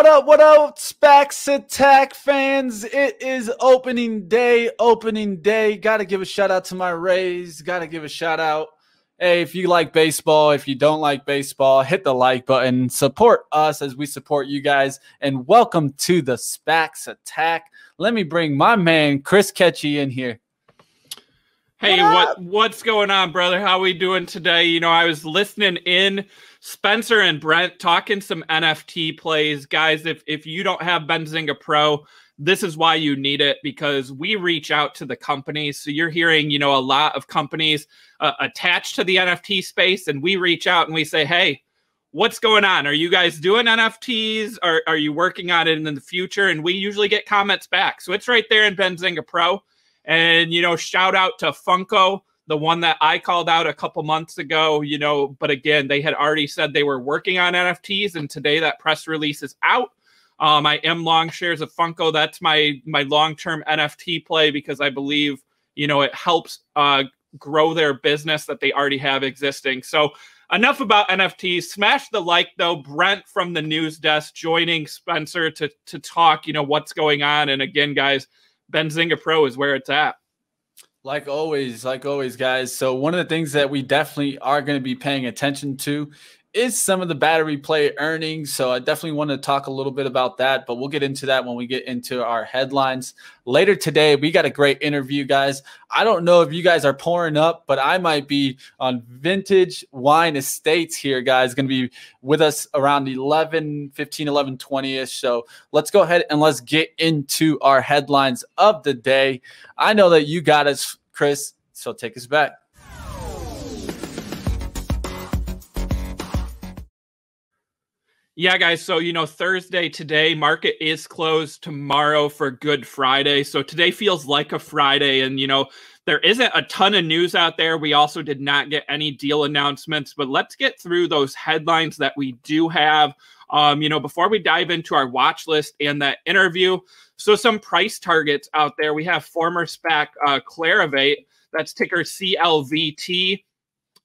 What up? What up, SPACs Attack fans? It is opening day. Opening day. Got to give a shout out to my Rays. Got to give a shout out. Hey, if you like baseball, if you don't like baseball, hit the like button. Support us as we support you guys. And welcome to the SPACs Attack. Let me bring my man Chris Katje in here. Hey, what, what what's going on, brother? How we doing today? You know, I was listening in Spencer and Brent talking some NFT plays. Guys, if if you don't have Benzinga Pro, this is why you need it because we reach out to the companies. So you're hearing, you know, a lot of companies uh, attached to the NFT space, and we reach out and we say, hey, what's going on? Are you guys doing NFTs? Are, are you working on it in the future? And we usually get comments back. So it's right there in Benzinga Pro. And, you know, shout out to Funko the one that I called out a couple months ago, you know, but again, they had already said they were working on NFTs, and today that press release is out. Um, I am long shares of Funko. That's my my long term NFT play because I believe you know it helps uh, grow their business that they already have existing. So enough about NFTs. Smash the like though. Brent from the news desk joining Spencer to to talk. You know what's going on. And again, guys, Benzinga Pro is where it's at. Like always, like always, guys. So, one of the things that we definitely are going to be paying attention to is some of the battery play earnings. So I definitely want to talk a little bit about that, but we'll get into that when we get into our headlines. Later today, we got a great interview, guys. I don't know if you guys are pouring up, but I might be on Vintage Wine Estates here, guys. Going to be with us around 11, 15, 11, 20 ish. So let's go ahead and let's get into our headlines of the day. I know that you got us, Chris. So take us back. Yeah, guys. So, you know, Thursday today, market is closed tomorrow for Good Friday. So today feels like a Friday. And, you know, there isn't a ton of news out there. We also did not get any deal announcements, but let's get through those headlines that we do have. Um, you know, before we dive into our watch list and that interview, so some price targets out there. We have former SPAC uh, Clarivate, that's ticker CLVT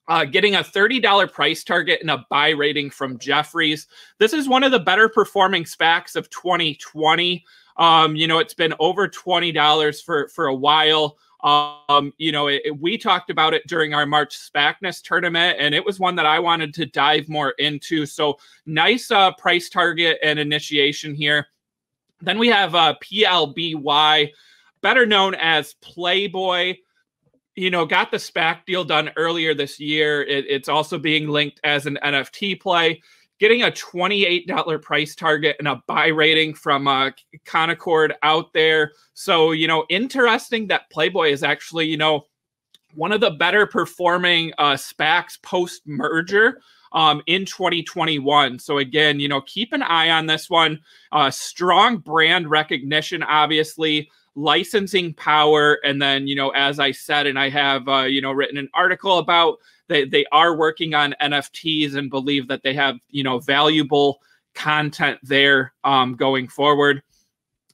uh, getting a $30 price target and a buy rating from Jefferies. This is one of the better performing SPACs of 2020. Um, you know, it's been over $20 for, for a while. Um, you know, it, it, we talked about it during our March SPACness tournament, and it was one that I wanted to dive more into. So nice uh, price target and initiation here. Then we have uh, PLBY, better known as Playboy you know, got the SPAC deal done earlier this year. It, it's also being linked as an NFT play. Getting a $28 price target and a buy rating from uh, Canaccord out there. So, you know, interesting that Playboy is actually, you know, one of the better performing uh, SPACs post merger um, in 2021. So again, you know, keep an eye on this one. Uh, strong brand recognition, obviously licensing power and then you know as i said and i have uh, you know written an article about they, they are working on nfts and believe that they have you know valuable content there um, going forward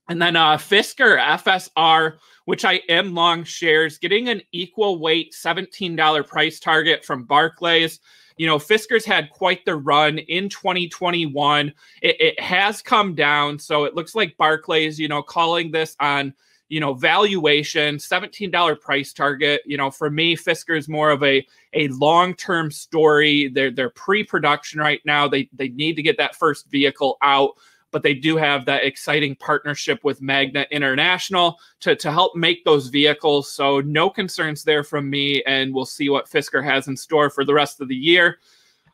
and then uh, fisker fsr which i am long shares getting an equal weight $17 price target from barclays you know, Fisker's had quite the run in 2021. It, it, has come down. So it looks like Barclays, you know, calling this on you know, valuation, $17 price target. You know, for me, Fisker is more of a a long-term story. They're they're pre-production right now. They they need to get that first vehicle out, but they do have that exciting partnership with Magna International to, to help make those vehicles. So no concerns there from me, and we'll see what Fisker has in store for the rest of the year.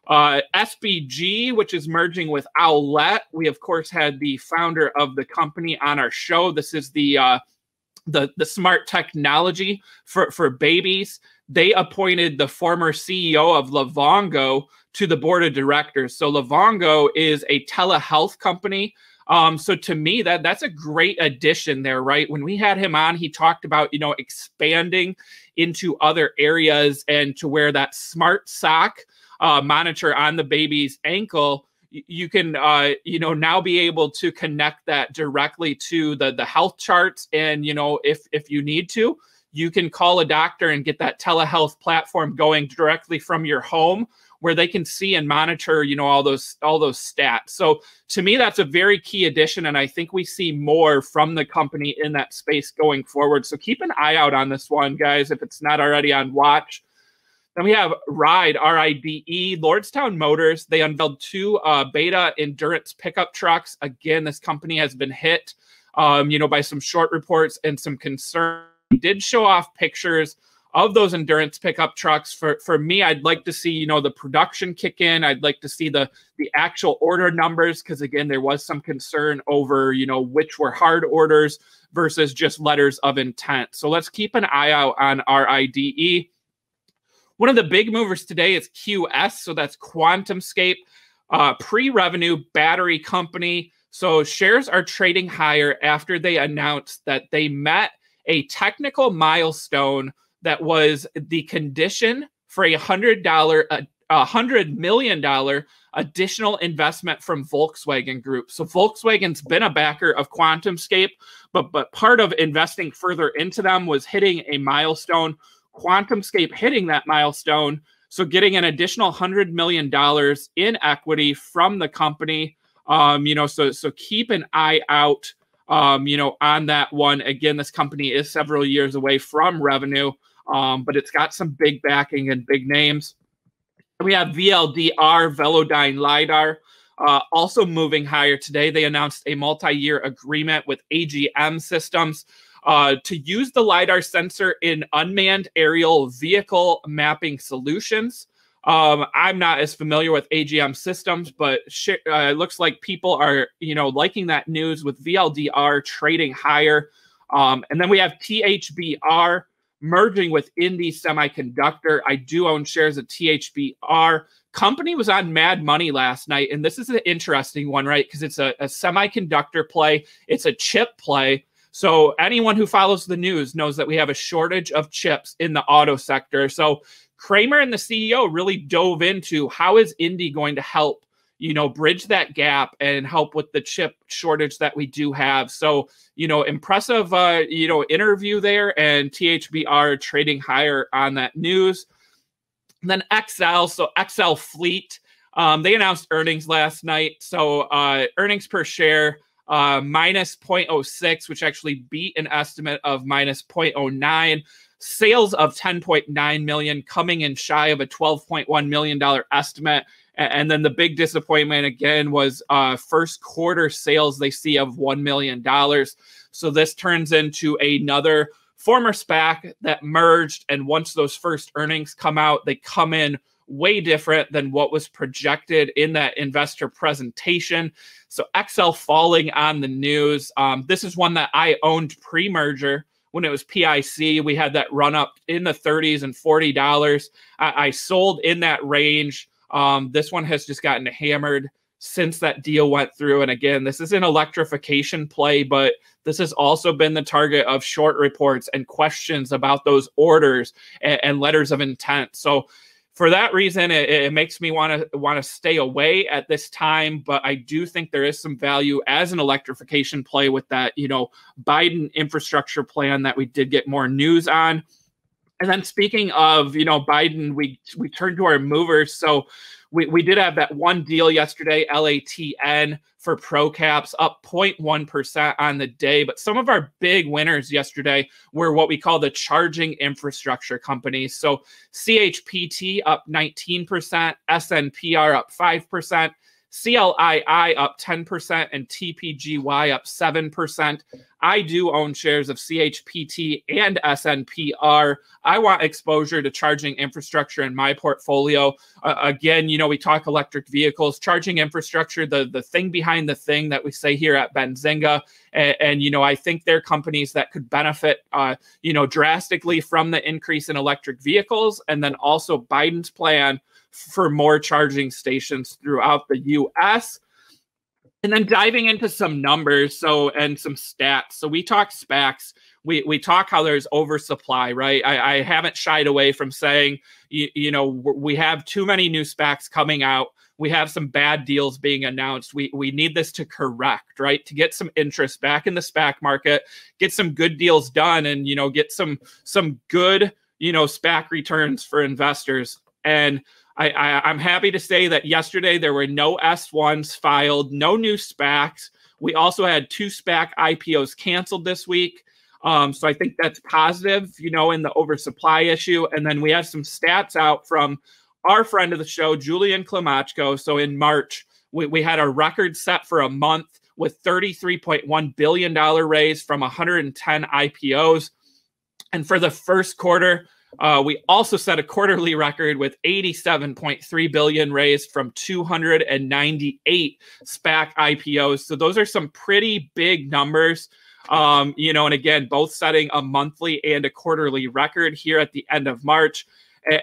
Uh, SBG, which is merging with Owlet. We, of course, had the founder of the company on our show. This is the uh, the the smart technology for for babies. They appointed the former ceo of livongo to the board of directors. So livongo is a telehealth company. Um, so to me that that's a great addition there right? When we had him on he talked about you know expanding into other areas and to where that smart sock uh, monitor on the baby's ankle you can uh, you know now be able to connect that directly to the the health charts and you know if if you need to you can call a doctor and get that telehealth platform going directly from your home where they can see and monitor, you know, all those all those stats. So to me, that's a very key addition, and I think we see more from the company in that space going forward. So keep an eye out on this one, guys, if it's not already on watch. Then we have Ride, R I D E, Lordstown Motors. They unveiled two uh, beta endurance pickup trucks. Again, this company has been hit, um, you know, by some short reports and some concern. Did show off pictures of those endurance pickup trucks for for me i'd like to see you know the production kick in i'd like to see the the actual order numbers because again there was some concern over you know which were hard orders versus just letters of intent so let's keep an eye out on ride one of the big movers today is qs so that's quantumscape uh, pre-revenue battery company so shares are trading higher after they announced that they met a technical milestone that was the condition for a hundred dollar a hundred million dollar additional investment from Volkswagen Group. So Volkswagen's been a backer of QuantumScape, but but part of investing further into them was hitting a milestone. QuantumScape hitting that milestone, so getting an additional hundred million dollars in equity from the company. Um, you know, so so keep an eye out. Um, you know, on that one. Again, this company is several years away from revenue um, but it's got some big backing and big names. We have VLDR, Velodyne LiDAR, uh, also moving higher today. They announced a multi year agreement with AGM Systems uh, to use the LiDAR sensor in unmanned aerial vehicle mapping solutions. Um, I'm not as familiar with AGM systems, but sh- uh, it looks like people are, you know, liking that news with VLDR trading higher. Um, and then we have THBR, merging with Indie Semiconductor. I do own shares of THBR. Company was on Mad Money last night, and this is an interesting one, right? Because it's a, a semiconductor play, it's a chip play. So anyone who follows the news knows that we have a shortage of chips in the auto sector. So Cramer and the CEO really dove into how is Indie going to help you know, bridge that gap and help with the chip shortage that we do have. So, you know, impressive, uh, you know, interview there and THBR trading higher on that news. And then XL, so XL Fleet, um, they announced earnings last night. So uh, earnings per share uh, minus 0.06, which actually beat an estimate of minus 0.09 sales of 10.9 million coming in shy of a 12.1 million dollar estimate and then the big disappointment again was uh, first quarter sales they see of $1 million. So this turns into another former SPAC that merged. And once those first earnings come out, they come in way different than what was projected in that investor presentation. So XL falling on the news. Um, this is one that I owned pre merger when it was PIC. We had that run up in the 30s and $40. I, I sold in that range. Um, this one has just gotten hammered since that deal went through. And again, this is an electrification play, but this has also been the target of short reports and questions about those orders and, and letters of intent. So for that reason, it, it makes me want to want to stay away at this time. But I do think there is some value as an electrification play with that, you know, Biden infrastructure plan that we did get more news on. And then speaking of, you know, Biden, we we turn to our movers. So we, we did have that one deal yesterday, LATN for Procaps, up 0.1% on the day. But some of our big winners yesterday were what we call the charging infrastructure companies. So CHPT up 19%, SNPR up 5%. CLII up 10% and TPGY up 7%. I do own shares of CHPT and SNPR. I want exposure to charging infrastructure in my portfolio. Uh, again, you know, we talk electric vehicles, charging infrastructure, the, the thing behind the thing that we say here at Benzinga. And, and you know, I think they're companies that could benefit, uh, you know, drastically from the increase in electric vehicles. And then also Biden's plan for more charging stations throughout the US. And then diving into some numbers, so and some stats. So we talk SPACs. We, we talk how there's oversupply, right? I, I haven't shied away from saying, you, you know, we have too many new SPACs coming out. We have some bad deals being announced. We we need this to correct, right? To get some interest back in the SPAC market, get some good deals done, and you know, get some some good you know SPAC returns for investors. And I, I I'm happy to say that yesterday there were no S1s filed, no new SPACs. We also had two SPAC IPOs canceled this week. Um, so I think that's positive, you know, in the oversupply issue. And then we have some stats out from our friend of the show, Julian Klymochko. So in March, we, we had a record set for a month with $33.1 billion raised from 110 IPOs. And for the first quarter, uh, we also set a quarterly record with 87.3 billion raised from 298 SPAC IPOs. So those are some pretty big numbers. Um, you know, and again, both setting a monthly and a quarterly record here at the end of March.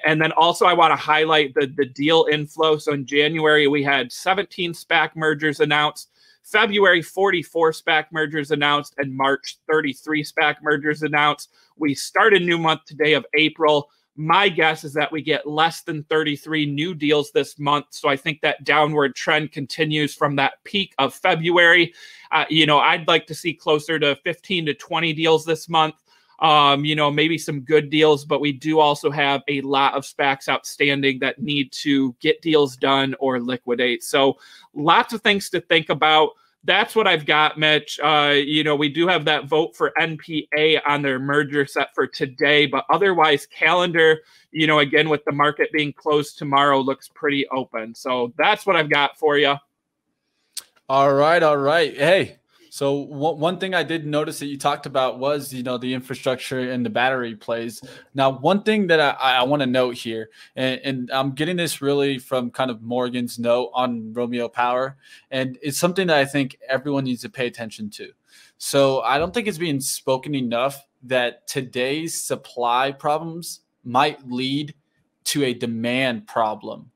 And then also, I want to highlight the, the deal inflow. So in January, we had 17 SPAC mergers announced. February, 44 SPAC mergers announced, and March, 33 SPAC mergers announced. We start a new month today of April. My guess is that we get less than 33 new deals this month. So I think that downward trend continues from that peak of February. Uh, you know, I'd like to see closer to 15 to 20 deals this month. Um, you know, maybe some good deals, but we do also have a lot of SPACs outstanding that need to get deals done or liquidate. So lots of things to think about that's what I've got, Mitch. Uh, you know, we do have that vote for NPA on their merger set for today, but otherwise, calendar, you know, again, with the market being closed tomorrow, looks pretty open. So that's what I've got for you. All right. All right. Hey, so one thing I did notice that you talked about was, you know, the infrastructure and the battery plays. Now, one thing that I, I want to note here, and, and, I'm getting this really from kind of Morgan's note on Romeo Power, and it's something that I think everyone needs to pay attention to. So I don't think it's being spoken enough that today's supply problems might lead to a demand problem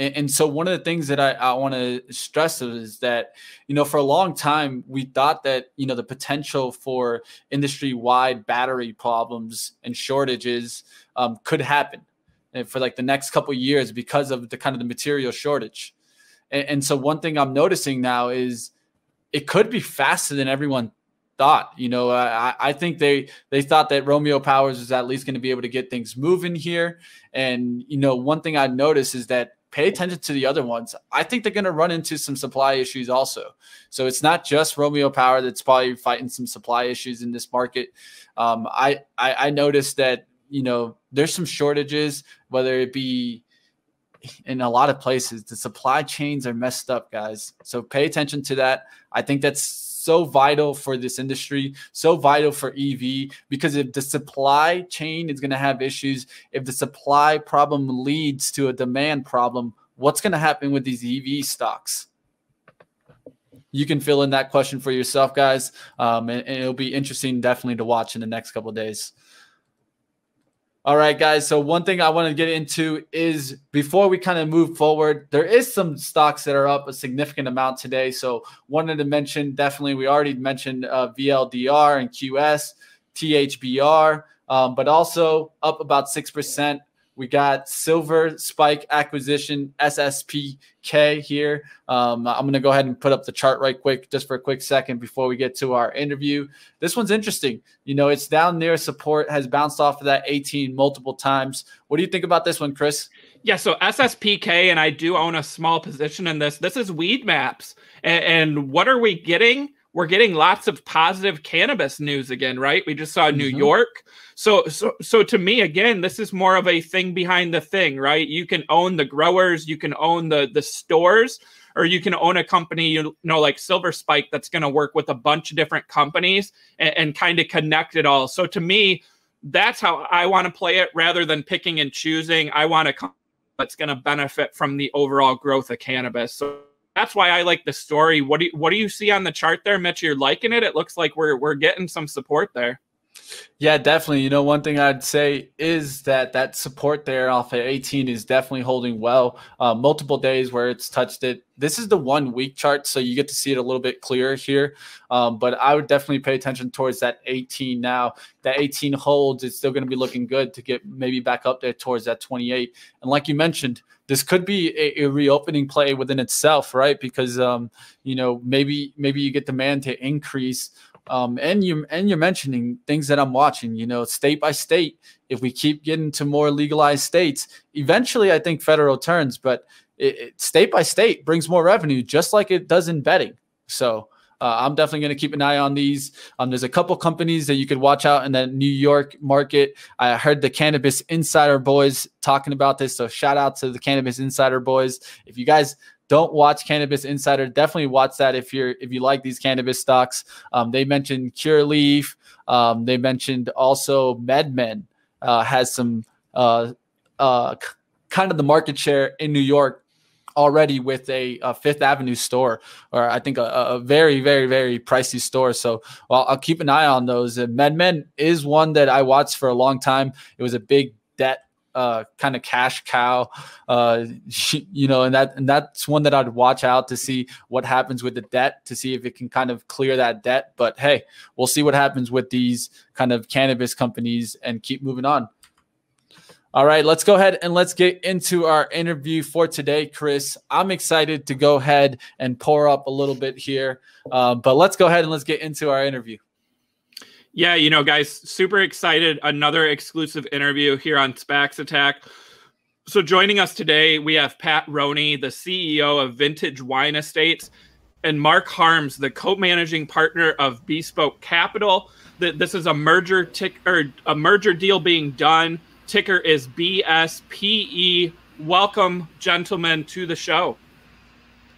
and, and so one of the things that I, I want to stress is that, you know, for a long time, we thought that, you know, the potential for industry wide battery problems and shortages um, could happen eh, for like the next couple years because of the kind of the material shortage. And, and so one thing I'm noticing now is it could be faster than everyone thought. You know, I, I think they they thought that Romeo Powers was at least going to be able to get things moving here. And you know, one thing I noticed is that pay attention to the other ones. I think they're going to run into some supply issues also. So it's not just Romeo Power that's probably fighting some supply issues in this market. Um, I, I I noticed that you know there's some shortages, whether it be in a lot of places. The supply chains are messed up, guys. So pay attention to that. I think that's so vital for this industry, so vital for EV, because if the supply chain is going to have issues, if the supply problem leads to a demand problem, what's going to happen with these EV stocks? You can fill in that question for yourself, guys. Um, and, and it'll be interesting, definitely, to watch in the next couple days. All right, guys. So one thing I want to get into is before we kind of move forward, there is some stocks that are up a significant amount today. So wanted to mention definitely we already mentioned uh, VLDR and QS, THBR, um, but also up about six percent we got Silver Spike Acquisition SSPK here. Um, I'm going to go ahead and put up the chart right quick, just for a quick second before we get to our interview. This one's interesting. You know, it's down near support, has bounced off of that 18 multiple times. What do you think about this one, Chris? Yeah, so SSPK, and I do own a small position in this. This is Weedmaps. And, and what are we getting? We're getting lots of positive cannabis news again, right? We just saw mm-hmm. New York. So so so to me again, this is more of a thing behind the thing, right? You can own the growers, you can own the the stores, or you can own a company, you know, like Silver Spike that's going to work with a bunch of different companies and, and kind of connect it all. So to me, that's how I want to play it rather than picking and choosing. I want a company that's going to benefit from the overall growth of cannabis. So that's why I like the story. What do you, what do you see on the chart there, Mitch? You're liking it. It looks like we're we're getting some support there. Yeah, definitely. You know, one thing I'd say is that that support there off of 18 is definitely holding well. Uh, multiple days where it's touched it. This is the one week chart, so you get to see it a little bit clearer here. Um, but I would definitely pay attention towards that 18 now. That 18 holds, it's still going to be looking good to get maybe back up there towards that 28. And like you mentioned, this could be a, a reopening play within itself, right? Because um, you know maybe maybe you get demand to increase. Um, and you and you're mentioning things that I'm watching, you know, state by state. If we keep getting to more legalized states, eventually I think federal turns, but it, it, state by state brings more revenue, just like it does in betting. So uh, I'm definitely going to keep an eye on these. Um, there's a couple companies that you could watch out in that New York market. I heard the Cannabis Insider Boys talking about this, so shout out to the Cannabis Insider Boys. If you guys don't watch Cannabis Insider, definitely watch that if you're if you like these cannabis stocks. Um, they mentioned Curaleaf. Um, they mentioned also MedMen uh, has some uh, uh, kind of the market share in New York already with a, a, Fifth Avenue store, or I think a, a, very, very, very pricey store. So well, I'll keep an eye on those. And MedMen is one that I watched for a long time. It was a big debt uh, kind of cash cow, uh, you know, and that and that's one that I'd watch out to see what happens with the debt to see if it can kind of clear that debt. But hey, we'll see what happens with these kind of cannabis companies and keep moving on. All right, let's go ahead and let's get into our interview for today, Chris. I'm excited to go ahead and pour up a little bit here, uh, but let's go ahead and let's get into our interview. Yeah, you know, guys, super excited. Another exclusive interview here on SPACs Attack. So, joining us today, we have Pat Roney, the CEO of Vintage Wine Estates, and Mark Harms, the co-managing partner of Bespoke Capital. This is a merger tick or a merger deal being done Ticker is BSPE. Welcome, gentlemen, to the show.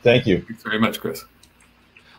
Thank you. Thanks very much, Chris.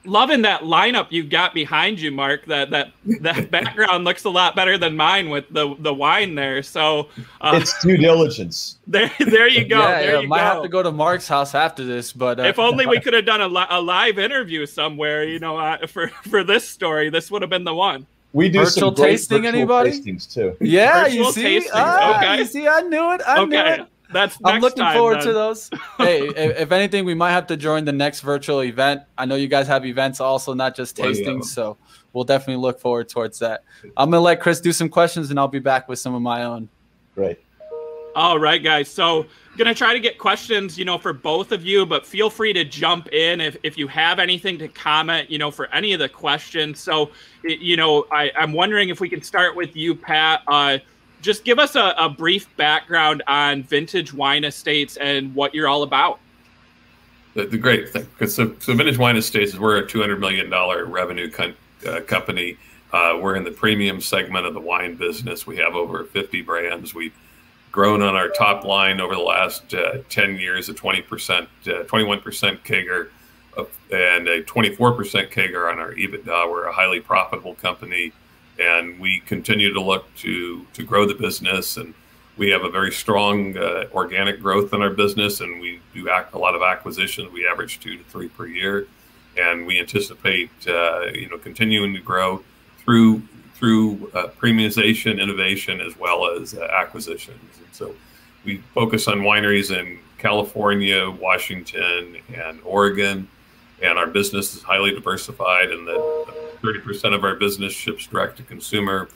Loving that lineup you've got behind you, Mark. That that that background looks a lot better than mine with the the wine there. So uh, it's due diligence. There, there you go. yeah, there yeah, you might go. have to go to Mark's house after this, but uh, if only we could have done a, li- a live interview somewhere, you know, uh, for for this story, this would have been the one. We do virtual some tasting. Anybody? Tastings too. Yeah, virtual you see. Ah, okay. You see, I knew it. I okay. knew it. That's I'm looking time, forward then. to those. hey, if, if, anything, we might have to join the next virtual event. I know you guys have events also, not just tastings. Well, yeah. So we'll definitely look forward towards that. I'm gonna let Chris do some questions, and I'll be back with some of my own. Great. All right, guys. So gonna try to get questions, you know, for both of you, but feel free to jump in if, if you have anything to comment, you know, for any of the questions. So, you know, I, I'm wondering if we can start with you, Pat. Uh, just give us a, a brief background on Vintage Wine Estates and what you're all about. The, the great thing, because so, so, Vintage Wine Estates is we're a 200 million dollar revenue uh, company. Uh, we're in the premium segment of the wine business. We have over 50 brands. We grown on our top line over the last uh, 10 years, a 20%, uh, 21% CAGR, and a 24% CAGR on our EBITDA. We're a highly profitable company, and we continue to look to to grow the business. And we have a very strong uh, organic growth in our business, and we do act, a lot of acquisitions. We average two to three per year, and we anticipate uh, you know continuing to grow through through uh, premiumization, innovation, as well as uh, acquisitions. And so we focus on wineries in California, Washington, and Oregon. And our business is highly diversified, and that 30% of our business ships direct to consumer.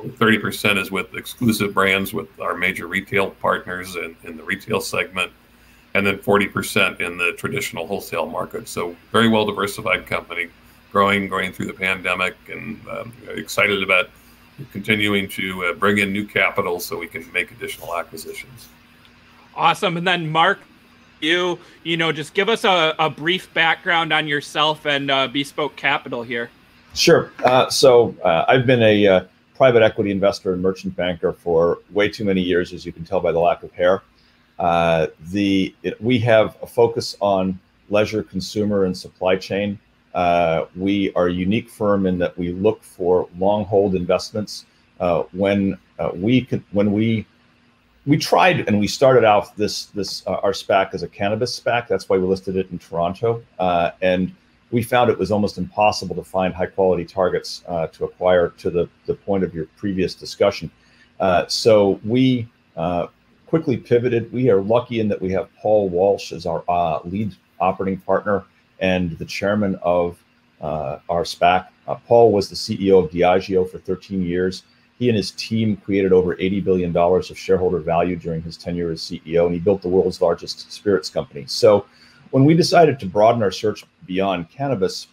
30% is with exclusive brands with our major retail partners in, in the retail segment, and then 40% in the traditional wholesale market. So, very well diversified company growing, growing through the pandemic, and um, excited about continuing to uh, bring in new capital so we can make additional acquisitions. Awesome. And then, Mark, you you know just give us a, a brief background on yourself and uh, Bespoke Capital here. Sure. Uh, so uh, I've been a uh, private equity investor and merchant banker for way too many years, as you can tell by the lack of hair. Uh, the it, we have a focus on leisure, consumer, and supply chain. Uh, we are a unique firm in that we look for long hold investments. Uh, when uh, we could, when we we tried and we started out this this uh, our SPAC as a cannabis SPAC. That's why we listed it in Toronto, uh, and we found it was almost impossible to find high quality targets uh, to acquire. To the the point of your previous discussion, so we quickly pivoted. We are lucky in that we have Paul Walsh as our lead operating partner and the chairman of uh, our SPAC. Uh, Paul was the CEO of Diageo for 13 years. He and his team created over $80 billion of shareholder value during his tenure as CEO, and he built the world's largest spirits company. So when we decided to broaden our search beyond cannabis,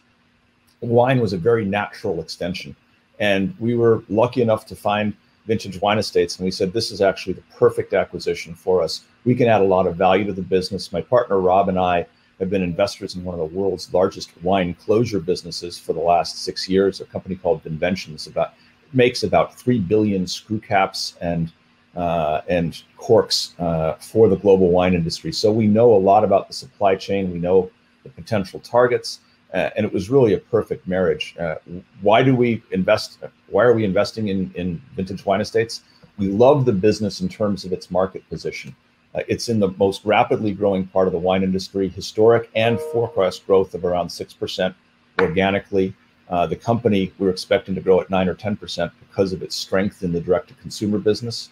wine was a very natural extension. And we were lucky enough to find Vintage Wine Estates, and we said, this is actually the perfect acquisition for us. We can add a lot of value to the business. My partner, Rob, and I have been investors in one of the world's largest wine closure businesses for the last six years, a company called Vinventions about makes about three billion screw caps and uh, and corks uh, for the global wine industry. So we know a lot about the supply chain. We know the potential targets, uh, and it was really a perfect marriage. Uh, why do we invest? Why are we investing in in vintage wine estates? We love the business in terms of its market position. Uh, it's in the most rapidly growing part of the wine industry, historic and forecast growth of around 6% organically. Uh, the company, we're expecting to grow at 9 or 10% because of its strength in the direct to consumer business,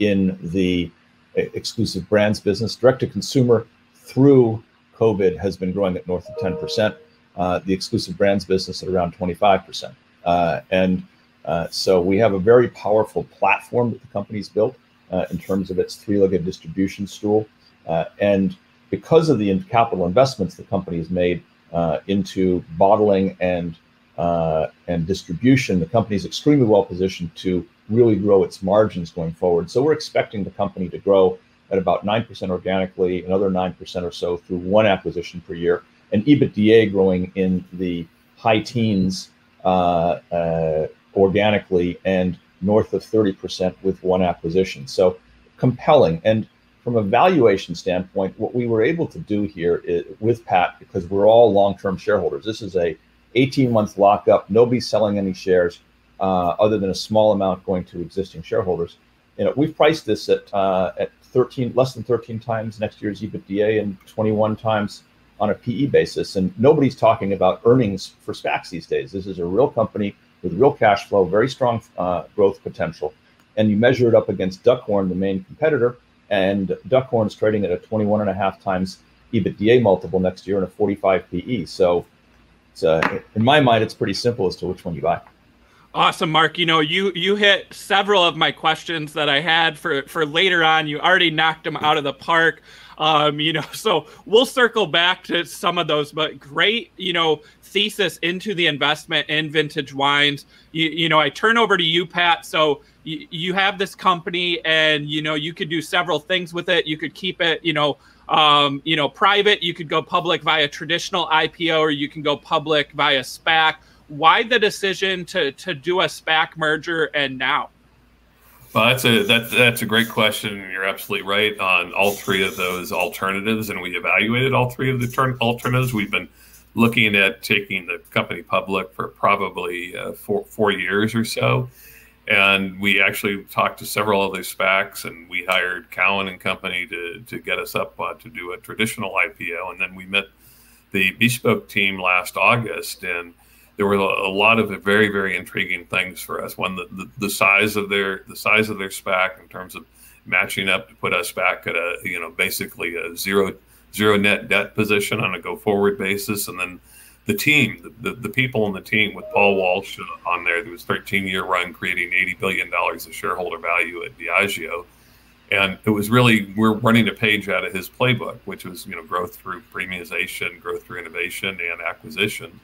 in the uh, exclusive brands business. Direct to consumer through COVID has been growing at north of 10%. Uh, the exclusive brands business at around 25%. Uh, and uh, so we have a very powerful platform that the company's built uh, in terms of its three-legged distribution stool. Uh, and because of the capital investments the company has made uh, into bottling and uh, and distribution, the company is extremely well positioned to really grow its margins going forward. So we're expecting the company to grow at about 9% organically, another 9% or so through one acquisition per year, and EBITDA growing in the high teens uh, uh, organically and north of 30% with one acquisition. So compelling. And from a valuation standpoint, what we were able to do here is, with Pat, because we're all long-term shareholders, this is a 18-month lockup. Nobody's selling any shares uh, other than a small amount going to existing shareholders. You know, we've priced this at uh, at 13, less than 13 times next year's EBITDA and 21 times on a PE basis. And nobody's talking about earnings for SPACs these days. This is a real company with real cash flow, very strong uh, growth potential. And you measure it up against Duckhorn, the main competitor, and Duckhorn is trading at a 21 and a half times EBITDA multiple next year and a 45 PE. So, uh, in my mind, it's pretty simple as to which one you buy. Awesome, Mark. You know, you you hit several of my questions that I had for for later on. You already knocked them out of the park. Um, you know, so we'll circle back to some of those, but great, you know, thesis into the investment in vintage wines. You, you know, I turn over to you, Pat. So you, you have this company and, you know, you could do several things with it. You could keep it, you know, um, you know, private. You could go public via traditional IPO or you can go public via SPAC. Why the decision to, to do a SPAC merger and now? Well, that's a that, that's a great question. You're absolutely right on all three of those alternatives, and we evaluated all three of the turn alternatives. We've been looking at taking the company public for probably uh, four four years or so, and we actually talked to several other SPACs, and we hired Cowen and Company to to get us up uh, to do a traditional IPO, and then we met the Bespoke team last August, and there were a lot of very very intriguing things for us. One, the, the, the size of their the size of their SPAC in terms of matching up to put us back at a you know basically a zero zero net debt position on a go forward basis, and then the team, the, the, people in the team with Paul Walsh on there, there was 13 year run creating 80 billion dollars of shareholder value at Diageo. And it was really we're running a page out of his playbook, which was you know growth through premiumization, growth through innovation, and acquisition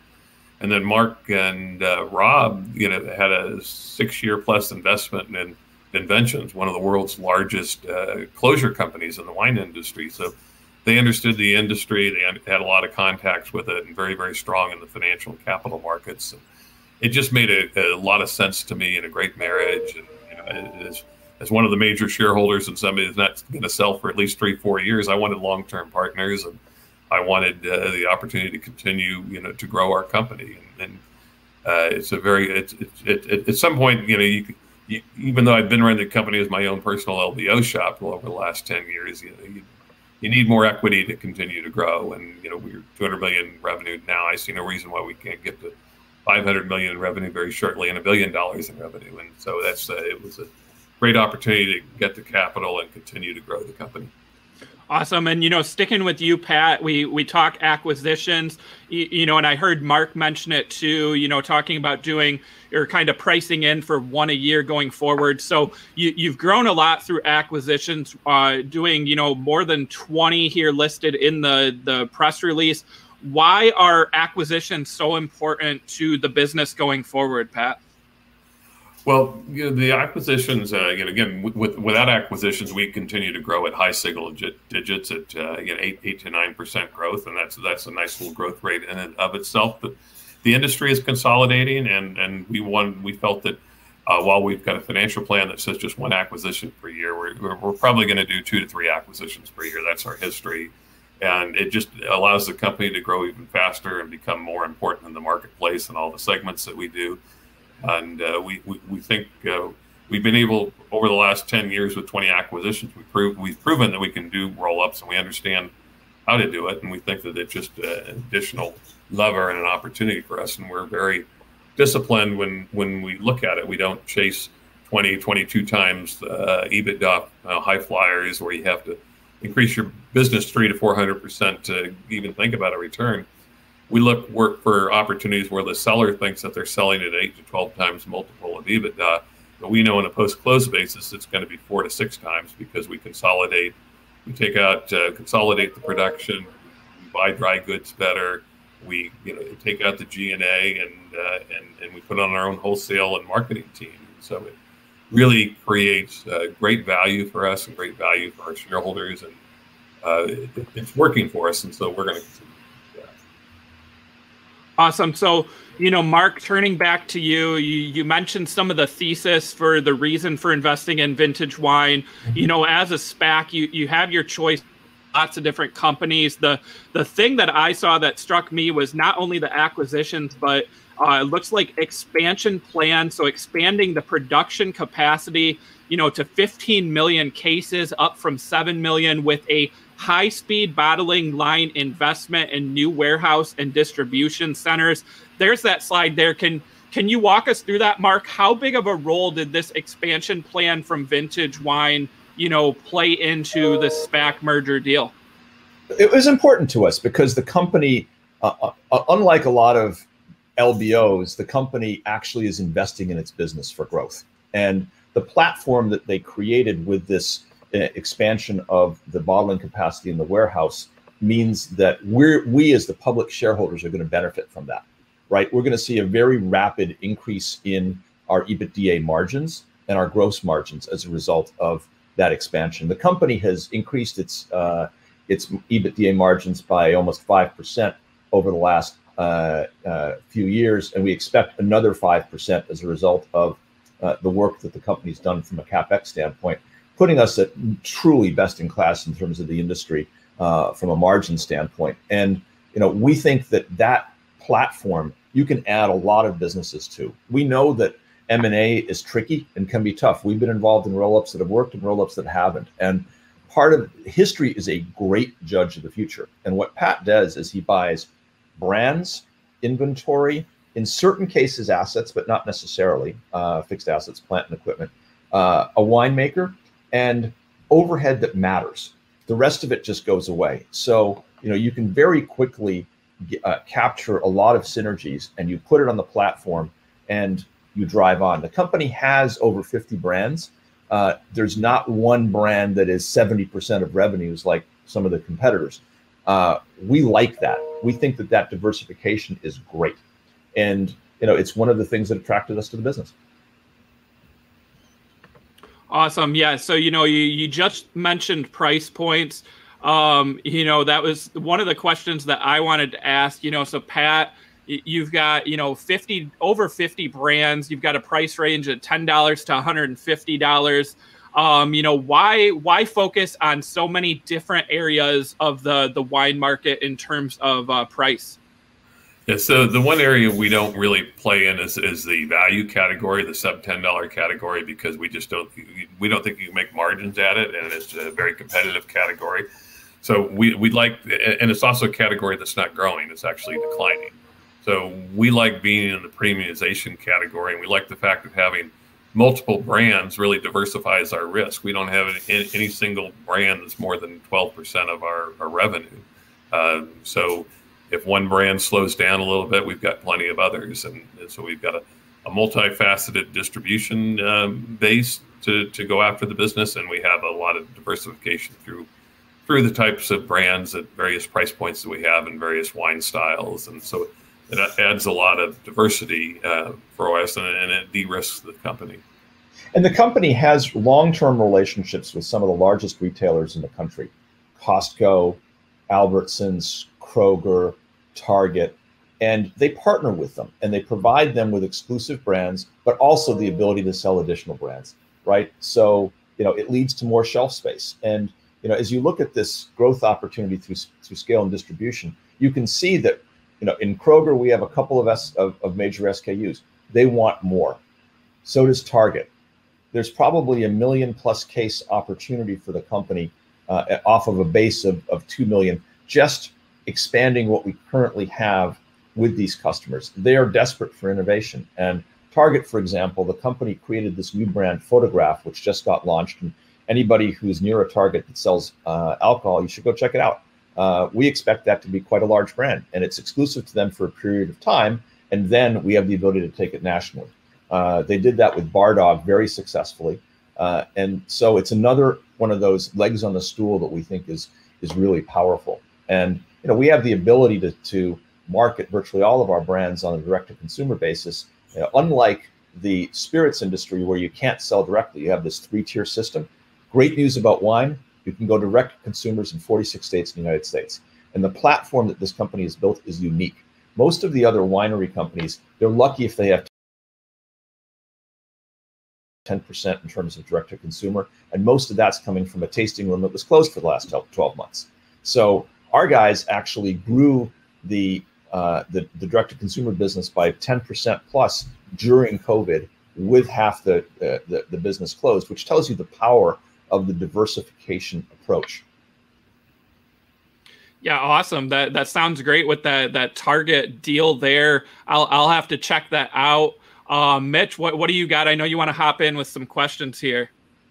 and then Mark and uh, Rob, you know, had a six-year plus investment in Vinventions, one of the world's largest uh, closure companies in the wine industry. So they understood the industry. They had a lot of contacts with it, and very, very strong in the financial capital markets. And it just made a, a, lot of sense to me, and a great marriage. And you know, as, as one of the major shareholders and somebody that's not going to sell for at least three, four years, I wanted long-term partners and I wanted uh, the opportunity to continue, you know, to grow our company. And, and uh, it's a very, it's, it's it, it, at some point, you know, you, you, even though I've been running the company as my own personal LBO shop over the last 10 years, you know, you, you need more equity to continue to grow. And, you know, we're 200 million revenue now. I see no reason why we can't get to 500 million in revenue very shortly and a billion dollars in revenue. And so that's, uh, it was a great opportunity to get the capital and continue to grow the company. Awesome. And, you know, sticking with you, Pat, we, we talk acquisitions, you, you, know, and I heard Mark mention it too, you know, talking about doing or kind of pricing in for one a year going forward. So you, you've grown a lot through acquisitions, uh, doing, you know, more than 20 here listed in the, the press release. Why are acquisitions so important to the business going forward, Pat? Well, you know, the acquisitions, uh, again, again with, without acquisitions, we continue to grow at high single digits at uh, again eight eight to nine percent growth, and that's that's a nice little growth rate in and of itself. But the industry is consolidating, and and we won. We felt that uh, while we've got a financial plan that says just one acquisition per year, we're, we're probably going to do two to three acquisitions per year. That's our history, and it just allows the company to grow even faster and become more important in the marketplace and all the segments that we do and uh, we, we, we think uh, we've been able over the last 10 years with 20 acquisitions we prove, we've proven that we can do roll-ups and we understand how to do it. And we think that it's just an additional lever and an opportunity for us. And we're very disciplined when when we look at it. We don't chase 20 22 times uh, ebitda uh, high flyers where you have to increase your business 3 to 400 percent to even think about a return we look work for opportunities where the seller thinks that they're selling at eight to 12 times multiple of EBITDA. But we know on a post close basis, it's going to be four to six times because we consolidate, we take out, uh, consolidate the production, we buy dry goods better, we you know take out the G and A, uh, and and we put on our own wholesale and marketing team. So it really creates uh, great value for us and great value for our shareholders, and uh, it, it's working for us. And so we're going to Awesome. So, you know, Mark, turning back to you, you, you mentioned some of the thesis for the reason for investing in vintage wine. You know, as a SPAC, you, you have your choice lots of different companies. The the thing that I saw that struck me was not only the acquisitions, but uh, it looks like expansion plan. So expanding the production capacity, you know, to 15 million cases, up from 7 million, with a high speed bottling line investment in new warehouse and distribution centers. There's that slide there. Can can you walk us through that, Mark? How big of a role did this expansion plan from Vintage Wine, you know, play into the SPAC merger deal? It was important to us because the company, uh, uh, unlike a lot of LBOs, the company actually is investing in its business for growth. And the platform that they created with this expansion of the bottling capacity in the warehouse means that we're we as the public shareholders are going to benefit from that right? We're going to see a very rapid increase in our ebitda margins and our gross margins as a result of that expansion. The company has increased its uh, its ebitda margins by almost 5% over the last uh, uh, few years and we expect another 5% as a result of uh, the work that the company's done from a capex standpoint putting us at truly best in class in terms of the industry uh, from a margin standpoint. And you know, we think that that platform you can add a lot of businesses to. We know that M&A is tricky and can be tough. We've been involved in roll-ups that have worked and roll-ups that haven't. And part of history is a great judge of the future. And what Pat does is he buys brands, inventory, in certain cases assets, but not necessarily uh, fixed assets, plant and equipment, uh, a winemaker, and overhead that matters. The rest of it just goes away. So, you know, you can very quickly uh, capture a lot of synergies and you put it on the platform and you drive on. The company has over 50 brands. Uh, there's not one brand that is 70% of revenues like some of the competitors. Uh, we like that. We think that that diversification is great. And, you know, it's one of the things that attracted us to the business. Awesome. Yeah. So, you know, you, you just mentioned price points. Um, you know, that was one of the questions that I wanted to ask. You know, so Pat, you've got, you know, 50 over 50 brands. You've got a price range of $10 to $150. Um, you know, why why focus on so many different areas of the the wine market in terms of uh, price? Yeah, so the one area we don't really play in is, is the value category, the sub ten dollar category, because we just don't we don't think you can make margins at it, and it's a very competitive category. So we we like, and it's also a category that's not growing; it's actually declining. So we like being in the premiumization category, and we like the fact of having multiple brands really diversifies our risk. We don't have any, any single brand that's more than 12% of our, our revenue. Uh, so if one brand slows down a little bit, we've got plenty of others. And, and so we've got a, a multifaceted distribution um, base to, to go after the business. And we have a lot of diversification through through the types of brands at various price points that we have and various wine styles. And so it adds a lot of diversity uh, for us and, and it de-risks the company. And the company has long-term relationships with some of the largest retailers in the country: Costco, Albertsons, Kroger, Target, and they partner with them and they provide them with exclusive brands, but also the ability to sell additional brands. Right. So you know it leads to more shelf space and you know, as you look at this growth opportunity through through scale and distribution, you can see that, you know, in Kroger we have a couple of S of, of major SKUs. They want more. So does Target. There's probably a million plus case opportunity for the company uh, off of a base of, of 2 million, just expanding what we currently have with these customers. They are desperate for innovation. And Target, for example, the company created this new brand, Photograph, which just got launched. And anybody who's near a target that sells uh, alcohol, you should go check it out. Uh, we expect that to be quite a large brand, and it's exclusive to them for a period of time, and then we have the ability to take it nationally. Uh, they did that with Bardog very successfully, uh, and so it's another one of those legs on the stool that we think is is really powerful. And you know, we have the ability to to market virtually all of our brands on a direct to consumer basis. You know, unlike the spirits industry where you can't sell directly, you have this three tier system Great news about wine you can go direct to consumers in 46 states in the United States. And the platform that this company has built is unique. Most of the other winery companies, they're lucky if they have 10% in terms of direct to consumer. And most of that's coming from a tasting room that was closed for the last 12 months. So our guys actually grew the uh, the, the direct to consumer business by 10% plus during COVID with half the, uh, the, the business closed, which tells you the power of the diversification approach. Yeah, awesome. That that sounds great with that that Target deal there. I'll I'll have to check that out. Uh, Mitch, what what do you got? I know you want to hop in with some questions here.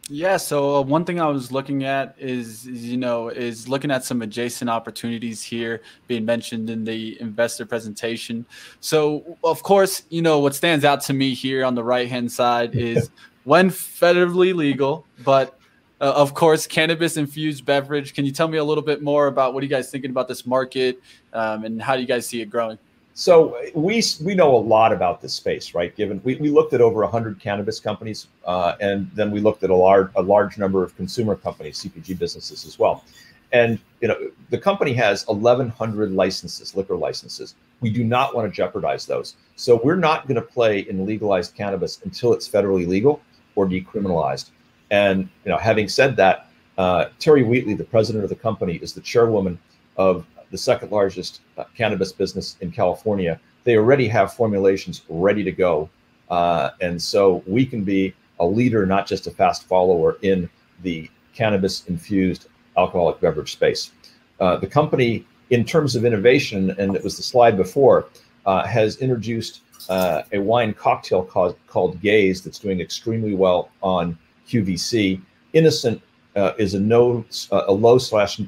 Yeah, so uh, one thing I was looking at is, is, you know, is looking at some adjacent opportunities here being mentioned in the investor presentation. So, of course, you know, what stands out to me here on the right hand side is when federally legal, but uh, of course, cannabis infused beverage. Can you tell me a little bit more about what are you guys thinking about this market um, and how do you guys see it growing? So we we know a lot about this space, right? Given we, we looked at over 100 cannabis companies, uh, and then we looked at a large a large number of consumer companies, CPG businesses as well. And you know the company has 1,100 licenses, liquor licenses. We do not want to jeopardize those. So we're not going to play in legalized cannabis until it's federally legal or decriminalized. And you know, having said that, uh, Terry Wheatley, the president of the company, is the chairwoman of the second largest uh, cannabis business in California. They already have formulations ready to go, uh, and so we can be a leader, not just a fast follower in the cannabis infused alcoholic beverage space. Uh, the company, in terms of innovation, and it was the slide before, uh, has introduced uh, a wine cocktail called, called Gaze that's doing extremely well on QVC. Innocent uh, is a no, a low slash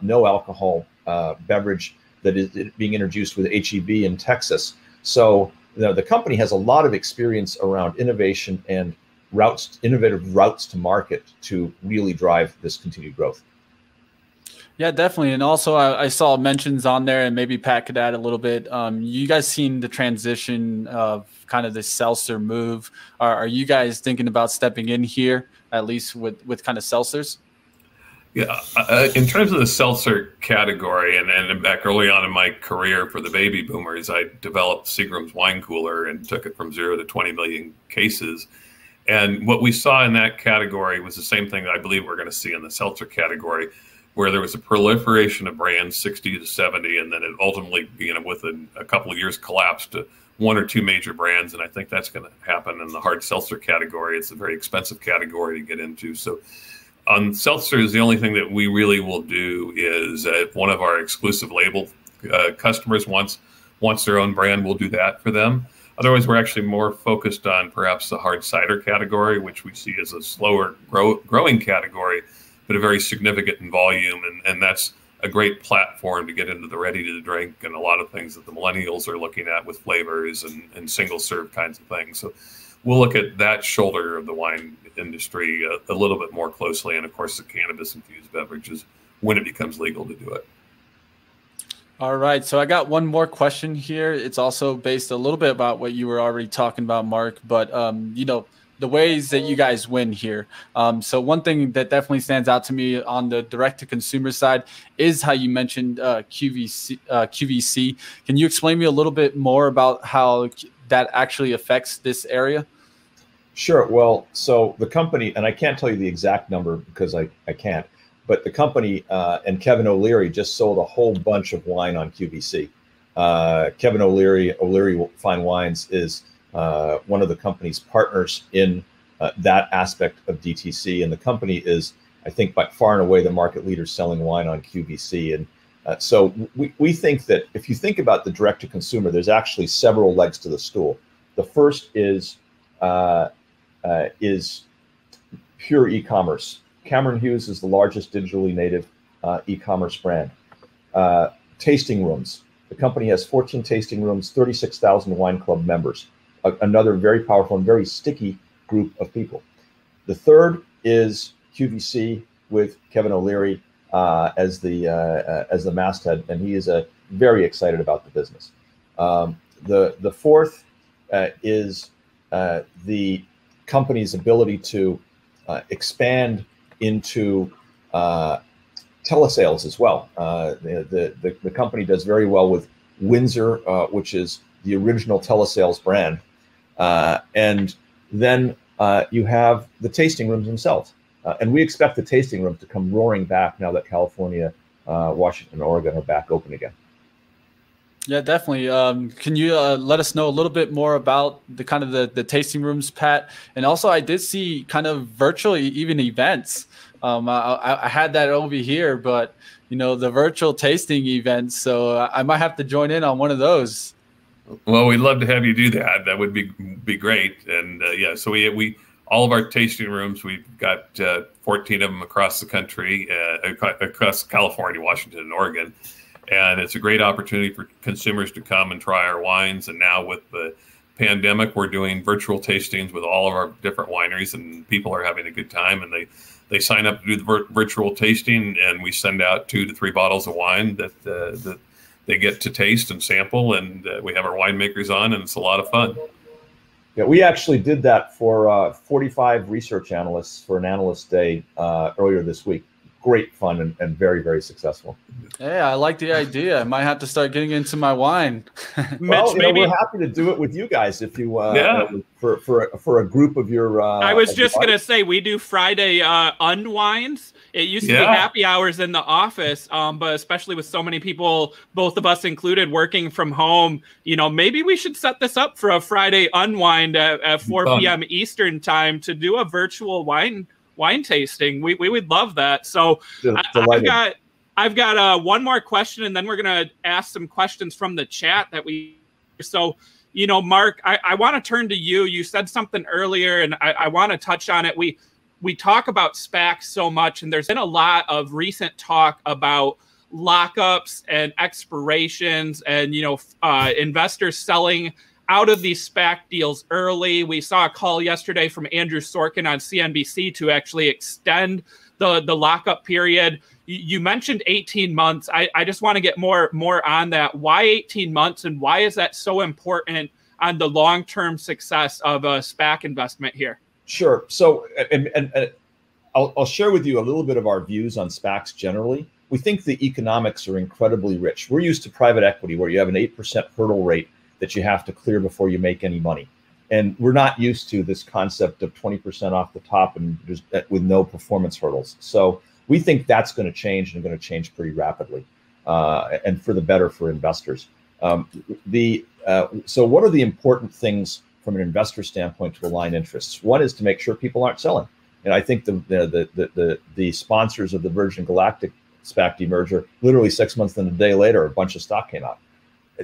no alcohol uh, beverage that is being introduced with HEB in Texas. So you know, the company has a lot of experience around innovation and routes, innovative routes to market to really drive this continued growth. Yeah, definitely. And also, I, I, saw mentions on there, and maybe Pat could add a little bit. Um, you guys seen the transition of kind of the seltzer move? Are, are you guys thinking about stepping in here, at least with with kind of seltzers? Yeah, uh, uh, in terms of the seltzer category, and, and back early on in my career for the baby boomers, I developed Seagram's wine cooler and took it from zero to 20 million cases. And what we saw in that category was the same thing that I believe we're going to see in the seltzer category where there was a proliferation of brands 60 to 70 and then it ultimately you know within a couple of years collapsed to one or two major brands and i think that's going to happen in the hard seltzer category it's a very expensive category to get into so on seltzers the only thing that we really will do is if one of our exclusive label uh, customers wants wants their own brand we'll do that for them Otherwise, we're actually more focused on perhaps the hard cider category, which we see as a slower grow, growing category, but a very significant in volume. And, and that's a great platform to get into the ready to drink and a lot of things that the millennials are looking at with flavors and, and single serve kinds of things. So we'll look at that shoulder of the wine industry a, a little bit more closely. And of course, the cannabis infused beverages when it becomes legal to do it. All right. So I got one more question here. It's also based a little bit about what you were already talking about, Mark, but um, you know, the ways that you guys win here. Um, so one thing that definitely stands out to me on the direct to consumer side is how you mentioned uh, QVC. Uh, QVC. Can you explain me a little bit more about how that actually affects this area? Sure. Well, so the company, and I can't tell you the exact number because I, I can't, but the company uh, and Kevin O'Leary just sold a whole bunch of wine on QVC. Uh, Kevin O'Leary, O'Leary Fine Wines, is uh, one of the company's partners in uh, that aspect of DTC, and the company is, I think, by far and away the market leader selling wine on QVC. And uh, so we, we think that if you think about the direct to consumer, there's actually several legs to the stool. The first is uh, is pure e-commerce Cameron Hughes is the largest digitally native uh, e-commerce brand. Uh, tasting rooms. The company has 14 tasting rooms, 36,000 wine club members. A- another very powerful and very sticky group of people. The third is QVC with Kevin O'Leary uh, as the uh, uh, as the masthead, and he is uh, very excited about the business. Um, the the fourth is the company's ability to expand into uh, telesales as well. Uh, the, the, the, company does very well with Windsor, uh, which is the original telesales brand. Uh, and then uh, you have the tasting rooms themselves. Uh, and we expect the tasting rooms to come roaring back now that California, Washington, and Oregon are back open again. Yeah, definitely. Um, can you uh, let us know a little bit more about the kind of the, the tasting rooms, Pat? And also, I did see kind of virtually even events. Um, I, I, had that over here, but you know the virtual tasting events. So I might have to join in on one of those. Well, we'd love to have you do that. That would be be great. And uh, yeah, so we we all of our tasting rooms. We've got uh, 14 of them across the country, uh, across California, Washington, and Oregon and it's a great opportunity for consumers to come and try our wines. And now with the pandemic, we're doing virtual tastings with all of our different wineries, and people are having a good time. And they they sign up to do the vir- virtual tasting, and we send out two to three bottles of wine that uh, that they get to taste and sample. And uh, we have our winemakers on, and it's a lot of fun. Yeah, we actually did that for uh, 45 research analysts for an analyst day uh, earlier this week great fun and, and very very successful. Hey, I like the idea. I might have to start getting into my wine. well, Mitch, maybe know, we're happy to do it with you guys if you uh, yeah. for for for a group of your. Uh, I was just gonna say we do Friday uh, unwinds. It used to yeah. be happy hours in the office, um, but especially with so many people, both of us included, working from home, you know, maybe we should set this up for a Friday unwind at, at 4 p.m. Eastern time to do a virtual wine wine tasting. We, we would love that. So I, have got I've got uh, one more question, and then we're gonna ask some questions from the chat that we. So you know, Mark, I, I want to turn to you. You said something earlier, and I, I want to touch on it. We we talk about SPACs so much, and there's been a lot of recent talk about lockups and expirations, and you know, uh, investors selling out of these SPAC deals early. We saw a call yesterday from Andrew Sorkin on CNBC to actually extend the, the lockup period. You, mentioned 18 months. I, I just want to get more more on that. Why 18 months and why is that so important on the long term success of a SPAC investment here? Sure. So, and, and, and I'll, I'll share with you a little bit of our views on SPACs generally. We think the economics are incredibly rich. We're used to private equity where you have an 8% hurdle rate that you have to clear before you make any money. And we're not used to this concept of 20% off the top and just uh, with no performance hurdles. So we think that's going to change and going to change pretty rapidly, uh, and for the better for investors. Um, the uh, so what are the important things from an investor standpoint to align interests? One is to make sure people aren't selling, and I think the the the the, the sponsors of the Virgin Galactic SPAC demerger, literally six months and a day later, a bunch of stock came out.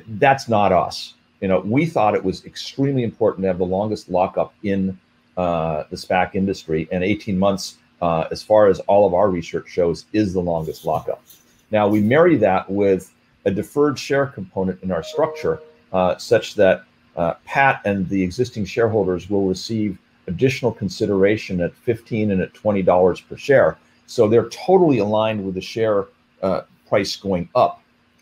That's not us you know, we thought it was extremely important to have the longest lockup in uh, the SPAC industry, and 18 months, uh, as far as all of our research shows, is the longest lockup. Now we marry that with a deferred share component in our structure, uh, such that uh, Pat and the existing shareholders will receive additional consideration at 15 and at 20 dollars per share. So they're totally aligned with the share uh, price going up.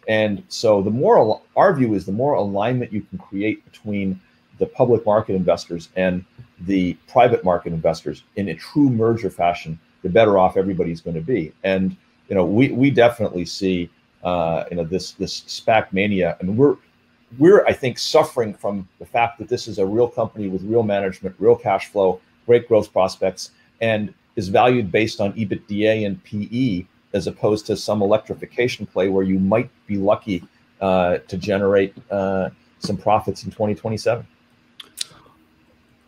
And so the more our view is the more alignment you can create between the public market investors and the private market investors in a true merger fashion, the better off everybody's going to be. And you know, we we definitely see uh, you know this this SPAC mania. I mean, we're we're I think suffering from the fact that this is a real company with real management, real cash flow, great growth prospects, and is valued based on EBITDA and PE as opposed to some electrification play where you might be lucky uh, to generate uh, some profits in 2027.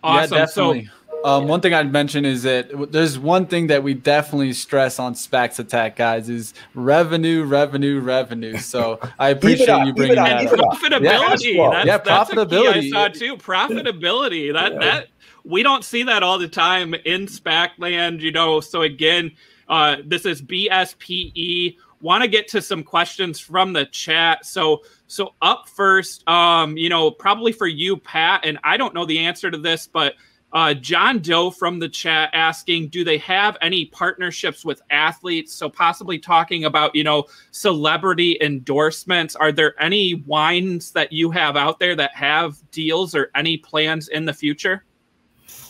Awesome. Yeah, definitely. So, um, one thing I'd mention is that there's one thing that we definitely stress on SPACs attack, guys, is revenue, revenue, revenue. So I appreciate you bringing that up. Profitability. Yeah, that's, yeah, that's profitability. I saw too. Profitability. That yeah. that we don't see that all the time in SPAC land, you know. So again, uh, this is BSPE. Want to get to some questions from the chat. So, so up first, um, you know, probably for you, Pat, and I don't know the answer to this, but uh, John Doe from the chat asking, do they have any partnerships with athletes? So possibly talking about, you know, celebrity endorsements. Are there any wines that you have out there that have deals or any plans in the future?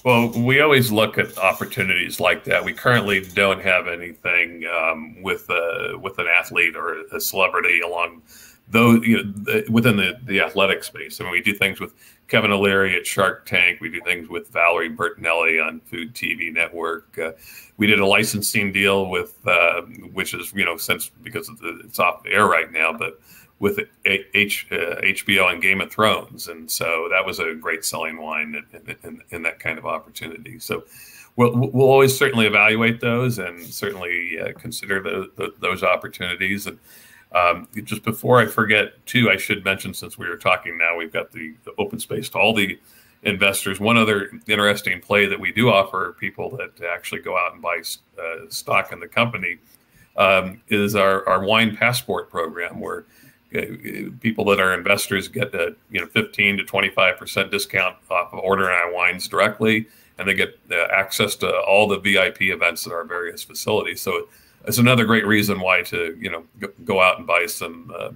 Well, we always look at opportunities like that. We currently don't have anything um, with uh, with an athlete or a celebrity along those you know the, within the the athletic space. I mean, we do things with Kevin O'Leary at Shark Tank. We do things with Valerie Bertinelli on Food TV Network. Uh, we did a licensing deal with, uh, which is you know since because the, it's off the air right now, but with H, uh, HBO and Game of Thrones, and so that was a great selling wine in, in, in that kind of opportunity. So we'll, we'll always certainly evaluate those and certainly uh, consider the, the, those opportunities. And um, just before I forget, too, I should mention since we were talking now, we've got the, the open space to all the investors. One other interesting play that we do offer people that actually go out and buy uh, stock in the company um, is our, our wine passport program, where people that are investors get a you know 15 to 25 percent discount off of ordering our wines directly, and they get uh, access to all the VIP events at our various facilities. So it's another great reason why to you know go out and buy some uh,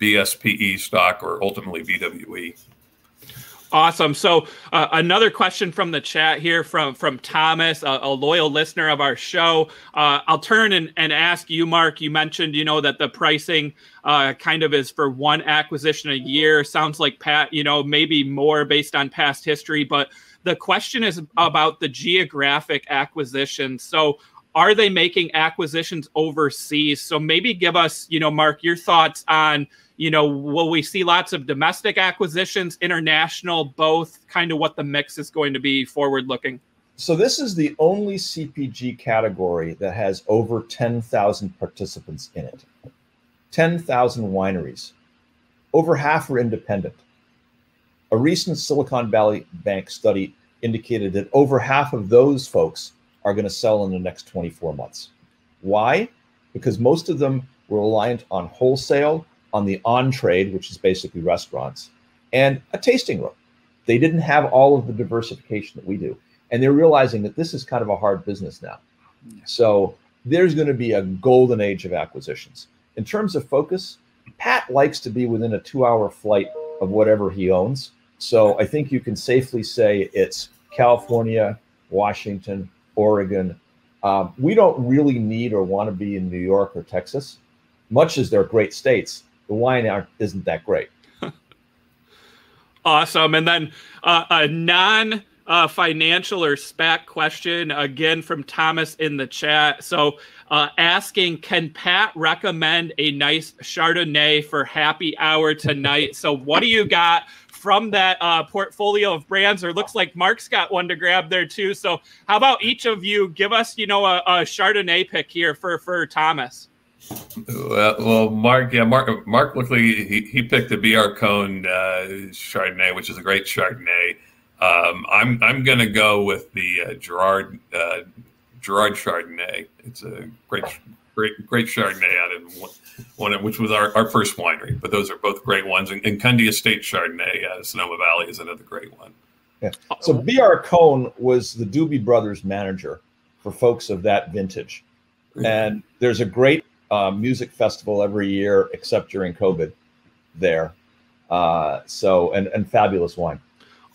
BSPE stock or ultimately VWE. Awesome. So uh, another question from the chat here from from Thomas, a, a loyal listener of our show. Uh, I'll turn and, and ask you, Mark. You mentioned you know that the pricing uh, kind of is for one acquisition a year. Sounds like Pat, you know, maybe more based on past history, but the question is about the geographic acquisition. So are they making acquisitions overseas? So maybe give us, you know, Mark, your thoughts on you know, will we see lots of domestic acquisitions, international, both? Kind of what the mix is going to be forward looking. So this is the only CPG category that has over 10,000 participants in it. 10,000 wineries. Over half are independent. A recent Silicon Valley Bank study indicated that over half of those folks are going to sell in the next 24 months. Why? Because most of them were reliant on wholesale on the on trade, which is basically restaurants, and a tasting room. They didn't have all of the diversification that we do. And they're realizing that this is kind of a hard business now. So there's going to be a golden age of acquisitions. In terms of focus, Pat likes to be within a two hour flight of whatever he owns. So I think you can safely say it's California, Washington, Oregon. Um, we don't really need or want to be in New York or Texas, much as they're great states the wine isn't that great. awesome. And then uh, a non uh, financial or SPAC question again from Thomas in the chat. So, uh, asking, can Pat recommend a nice Chardonnay for happy hour tonight? so, what do you got from that uh, portfolio of brands? Or looks like Mark's got one to grab there too. So, how about each of you give us, you know, a, a Chardonnay pick here for for Thomas? Well, well, Mark, yeah, Mark, Mark like he, he picked the BR Cohn uh, Chardonnay, which is a great Chardonnay. Um, I'm I'm gonna go with the uh, Girard uh, Girard Chardonnay. It's a great great great Chardonnay out of one, one which was our, our first winery. But those are both great ones. And, and Kunde Estate Chardonnay, uh, Sonoma Valley, is another great one. Yeah. So B.R. Cohn was the Doobie Brothers manager for folks of that vintage, and there's a great uh, music festival every year, except during COVID, there. Uh, so and and fabulous wine.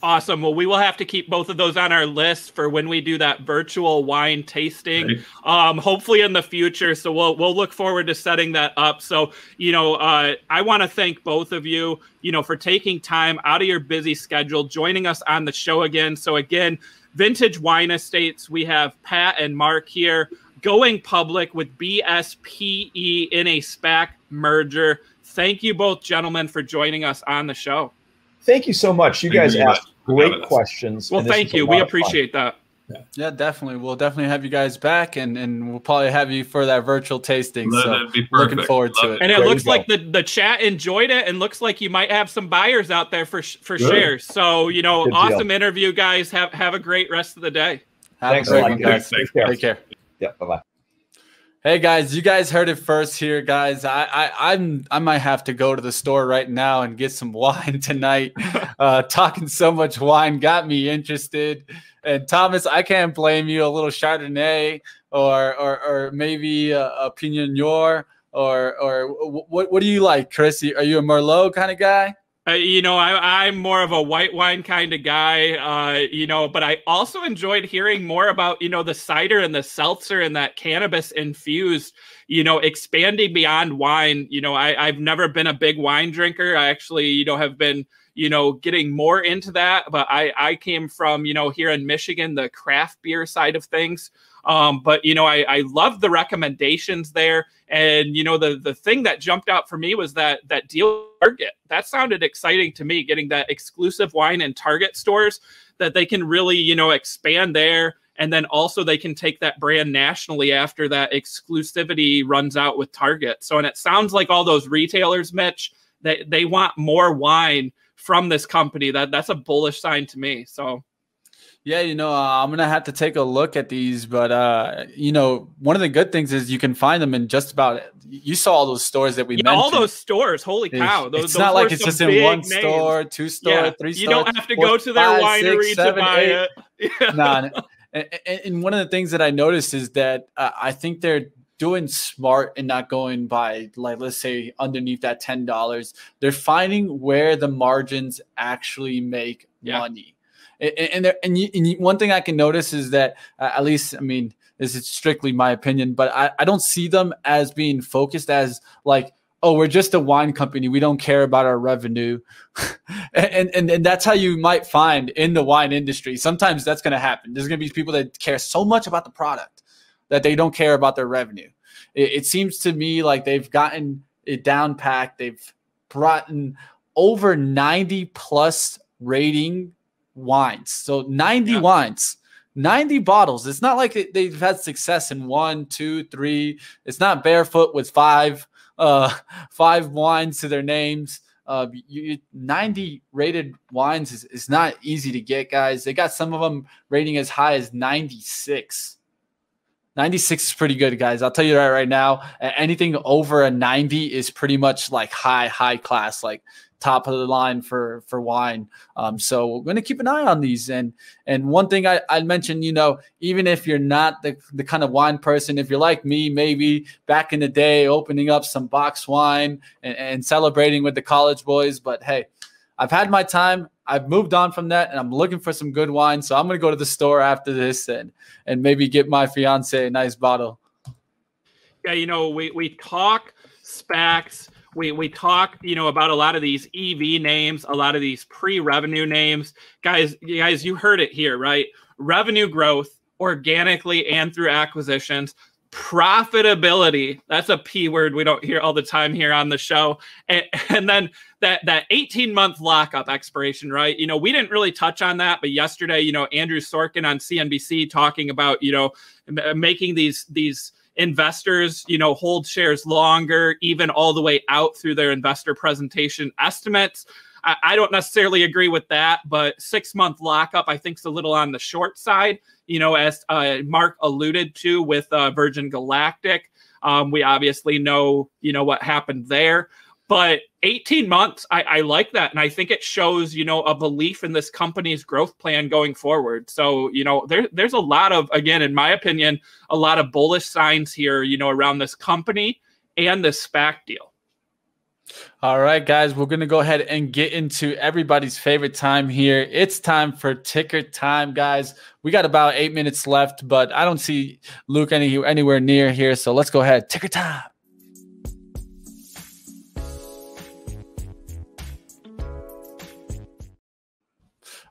Awesome. Well, we will have to keep both of those on our list for when we do that virtual wine tasting. Right. Um, hopefully in the future. So we'll we'll look forward to setting that up. So you know, uh, I want to thank both of you, you know, for taking time out of your busy schedule, joining us on the show again. So again, Vintage Wine Estates. We have Pat and Mark here going public with BSPE in a SPAC merger. Thank you both, gentlemen, for joining us on the show. Thank you so much. You thank guys you asked great questions. Well, thank you. We appreciate that. Yeah. yeah, definitely. We'll definitely have you guys back, and and we'll probably have you for that virtual tasting. so looking forward Love to it. And it looks like the the chat enjoyed it, and looks like you might have some buyers out there for for Good. shares. So you know, Good awesome deal. interview, guys. Have have a great rest of the day. Have Thanks a great one, guys. Take care. Take care. Yeah. Bye bye. Hey guys, you guys heard it first here, guys. I, I I'm I might have to go to the store right now and get some wine tonight. uh, talking so much wine got me interested. And Thomas, I can't blame you. A little Chardonnay or or, or maybe a, a Pinot Noir or or what what do you like, Chris? Are you a Merlot kind of guy? Uh, you know, I, am more of a white wine kind of guy, uh, you know, but I also enjoyed hearing more about, you know, the cider and the seltzer and that cannabis infused, you know, expanding beyond wine. You know, I, I've never been a big wine drinker. I actually, you know, have been, you know, getting more into that. But I, I came from, you know, here in Michigan, the craft beer side of things. Um, but you know, I, I love the recommendations there. And you know, the the thing that jumped out for me was that that deal Target. That sounded exciting to me, getting that exclusive wine in Target stores that they can really, you know, expand there. And then also they can take that brand nationally after that exclusivity runs out with Target. So and it sounds like all those retailers, Mitch, they, they want more wine from this company. That that's a bullish sign to me. So yeah, you know, uh, I'm gonna have to take a look at these, but uh, you know, one of the good things is you can find them in just about. You saw all those stores that we yeah, mentioned. All those stores, holy cow! Those, it's those not like it's just in one names. store, two store, yeah. three. You don't have to four, go to their five, winery six, seven, to buy eight. it. Yeah. Nah, and, and, one of the things that I noticed is that uh, I think they're doing smart and not going by like let's say underneath that ten dollars. They're finding where the margins actually make yeah. money and there, and, you, and one thing I can notice is that uh, at least I mean this is strictly my opinion, but I, I don't see them as being focused as like oh we're just a wine company. We don't care about our revenue. And, and and that's how you might find in the wine industry. Sometimes that's going to happen. There's going to be people that care so much about the product that they don't care about their revenue. It, it seems to me like they've gotten it down packed. They've brought in over 90 plus rating wines. So 90 yeah. wines, 90 bottles. It's not like they've had success in one, two, three. It's not barefoot with five, uh, five wines to their names. Uh, you, 90 rated wines is, is not easy to get, guys. They got some of them rating as high as 96. 96 is pretty good, guys. I'll tell you that right now. Anything over a 90 is pretty much like high, high class. Like top of the line for for wine. Um, so we're going to keep an eye on these. And and one thing I I mentioned, you know, even if you're not the the kind of wine person, if you're like me, maybe back in the day, opening up some box wine and, and celebrating with the college boys. But hey, I've had my time. I've moved on from that, and I'm looking for some good wine. So I'm going to go to the store after this and and maybe get my fiance a nice bottle. Yeah, you know, we we talk SPACs we we talk you know about a lot of these ev names a lot of these pre-revenue names. Guys you guys you heard it here right? Revenue growth organically and through acquisitions. Profitability that's a p word we don't hear all the time here on the show. And, and then that that 18 month lockup expiration right? You know we didn't really touch on that but yesterday you know andrew sorkin on cnbc talking about you know making these these investors, you know, hold shares longer, even all the way out through their investor presentation estimates. I, I don't necessarily agree with that, but six month lockup, I think, is a little on the short side. You know, as uh, Mark alluded to with uh, Virgin Galactic, um, we obviously know, you know, what happened there. But 18 months, I, I, like that. And I think it shows, you know, a belief in this company's growth plan going forward. So, you know, there, there's a lot of, again, in my opinion, a lot of bullish signs here, you know, around this company and this SPAC deal. All right, guys, we're to go ahead and get into everybody's favorite time here. It's time for ticker time, guys. We got about eight minutes left, but I don't see Luke any, anywhere near here. So let's go ahead. Ticker time.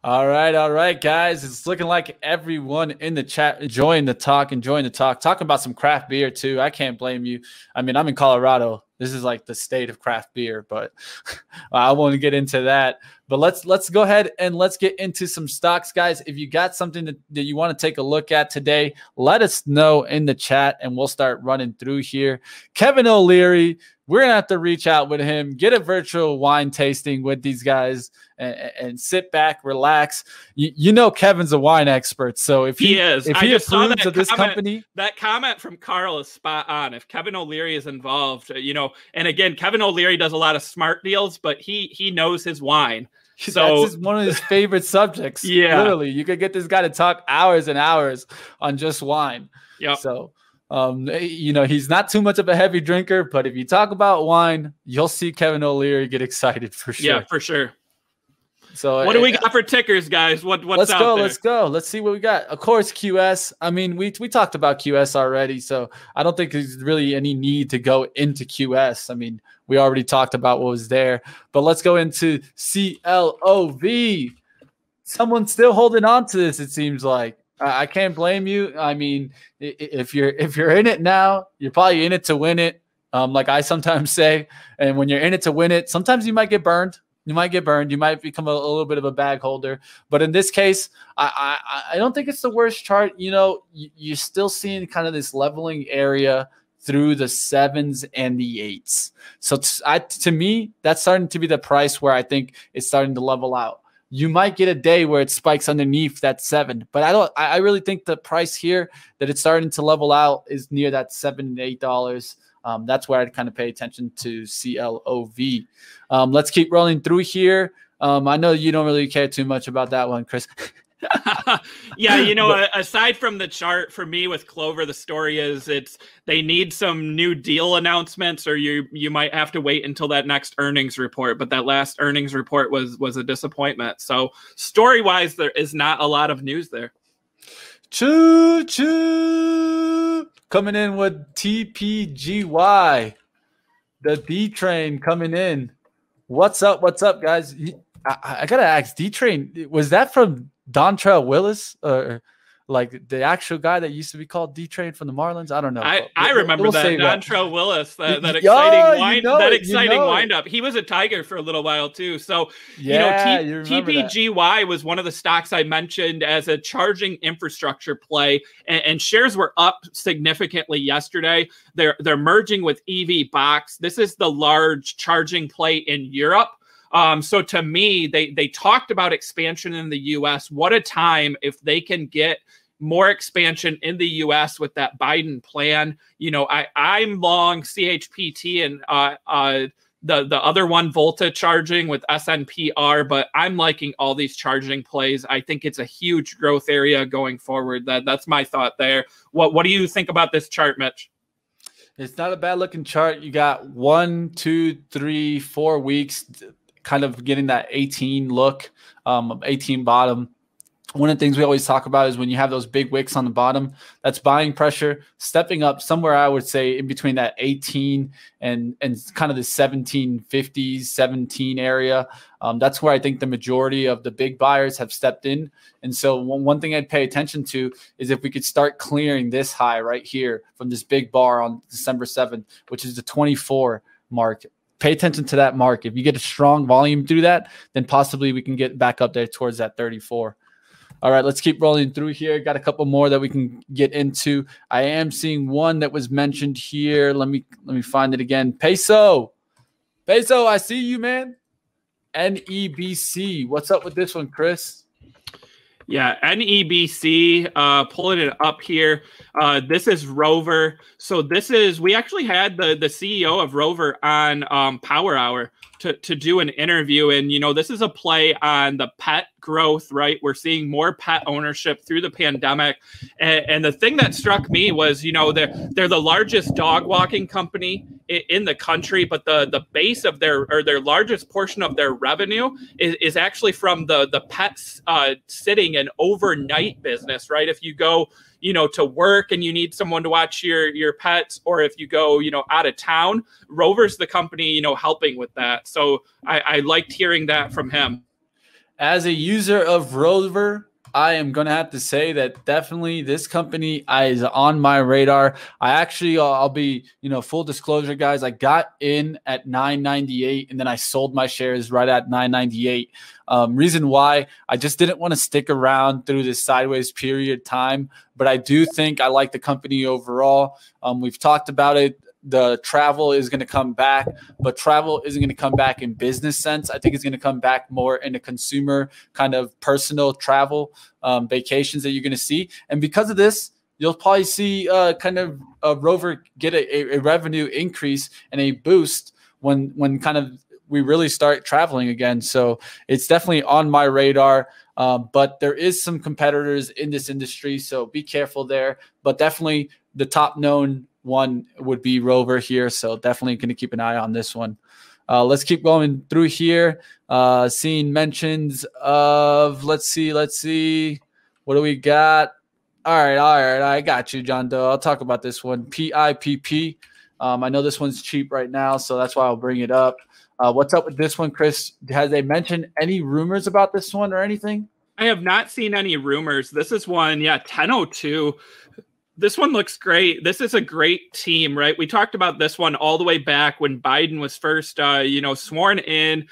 All right, all right, guys. It's looking like everyone in the chat enjoying the talk, enjoying the talk, talking about some craft beer too. I can't blame you. I mean, I'm in Colorado. This is like the state of craft beer, but I won't get into that. But let's let's go ahead and let's get into some stocks, guys. If you got something that, that you want to take a look at today, let us know in the chat, and we'll start running through here. Kevin O'Leary we're gonna have to reach out with him, get a virtual wine tasting with these guys, and, and sit back, relax. You, you, know, Kevin's a wine expert, so if he, he is, if he approves of this comment, company, that comment from Carl is spot on. If Kevin O'Leary is involved, uh, you know, and again, Kevin O'Leary does a lot of smart deals, but he he knows his wine. So that's one of his favorite subjects. Yeah, literally, you could get this guy to talk hours and hours on just wine. Yeah. So um, you know, he's not too much of a heavy drinker, but if you talk about wine, you'll see Kevin O'Leary get excited for sure. Yeah, for sure. So what do we got for tickers, guys? What what's let's go, there? let's go. Let's see what we got. Of course, QS. I mean, we we talked about QS already, so I don't think there's really any need to go into QS. I mean, we already talked about what was there, but let's go into CLOV. Someone's still holding on to this. It seems like I can't blame you. I mean, if you're if you're in it now, you're probably in it to win it. Um, like I sometimes say, and when you're in it to win it, sometimes you might get burned. You might get burned. You might become a, a little bit of a bag holder. But in this case, I, I I don't think it's the worst chart. You know, you're still seeing kind of this leveling area through the sevens and the eights. So to me, that's starting to be the price where I think it's starting to level out you might get a day where it spikes underneath that seven. But I don't. I really think the price here that it's starting to level out is near that seven and eight dollars. Um, that's where I'd kind of pay attention to CLOV. Um, let's keep rolling through here. Um, I know you don't really care too much about that one, Chris. yeah, you know, but, aside from the chart, for me with Clover, the story is it's they need some new deal announcements, or you you might have to wait until that next earnings report. But that last earnings report was was a disappointment. So story wise, there is not a lot of news there. Choo choo coming in with TPGY, the D train coming in. What's up? What's up, guys? I, I gotta ask, D Train, was that from Dontrelle Willis or like the actual guy that used to be called D Train from the Marlins? I don't know. I, I remember we'll that Dontrelle Willis, that, that exciting oh, wind, you know that exciting you know windup. He was a Tiger for a little while too. So yeah, you know, T- you TPGY that. was one of the stocks I mentioned as a charging infrastructure play, and, and shares were up significantly yesterday. They're they're merging with EV Box. This is the large charging play in Europe. Um, so to me, they they talked about expansion in the U.S. What a time if they can get more expansion in the U.S. with that Biden plan. You know, I I'm long CHPT and uh, uh, the the other one Volta charging with SNPR, but I'm liking all these charging plays. I think it's a huge growth area going forward. That that's my thought there. What what do you think about this chart, Mitch? It's not a bad looking chart. You got one, two, three, four weeks kind of getting that 18 look, um, 18 bottom. One of the things we always talk about is when you have those big wicks on the bottom, that's buying pressure, stepping up somewhere I would say in between that 18 and and kind of the 1750s, 17 area. Um, that's where I think the majority of the big buyers have stepped in. And so one, one thing I'd pay attention to is if we could start clearing this high right here from this big bar on December 7th, which is the 24 mark pay attention to that mark. If you get a strong volume through that, then possibly we can get back up there towards that 34. All right, let's keep rolling through here. Got a couple more that we can get into. I am seeing one that was mentioned here. Let me let me find it again. Peso. Peso, I see you, man. NEBC. What's up with this one, Chris? Yeah, NEBC, uh, pulling it up here. Uh, this is Rover. So this is we actually had the the CEO of Rover on um, Power Hour to, to do an interview. And, you know, this is a play on the pet growth, right? We're seeing more pet ownership through the pandemic. And, and the thing that struck me was, you know, they're, they're the largest dog walking company in, in the country, but the, the base of their, or their largest portion of their revenue is, is actually from the, the pets uh, sitting and overnight business, right? If you go, you know to work and you need someone to watch your your pets or if you go you know out of town rover's the company you know helping with that. So i, I liked hearing that from him. As a user of rover I am going to have to say that definitely this company is on my radar. I actually, uh, I'll be, you know, full disclosure, guys. I got in at 998 and then I sold my shares right at 998. Um, reason why I just didn't want to stick around through this sideways period time, but I do think I like the company overall. Um, we've talked about it the travel is going to come back, but travel isn't going to come back in business sense. I think it's going to come back more in a consumer kind of personal travel um, vacations that you're going to see. And because of this, you'll probably see uh, kind of a Rover get a, a, revenue increase and a boost when when kind of we really start traveling again. So it's definitely on my radar. Um, but there is some competitors in this industry, so be careful there. But definitely the top known one would be Rover here. So definitely going to keep an eye on this one. Uh, let's keep going through here. Uh, seeing mentions of, let's see, let's see. What do we got? All right, all right. I got you, John Doe. I'll talk about this one. PIPP. Um, I know this one's cheap right now, so that's why I'll bring it up. Uh, what's up with this one, Chris? Has they mentioned any rumors about this one or anything? I have not seen any rumors. This is one, yeah, 1002 this one looks great. This is a great team, right? We talked about this one all the way back when Biden was first, uh, you know, sworn in.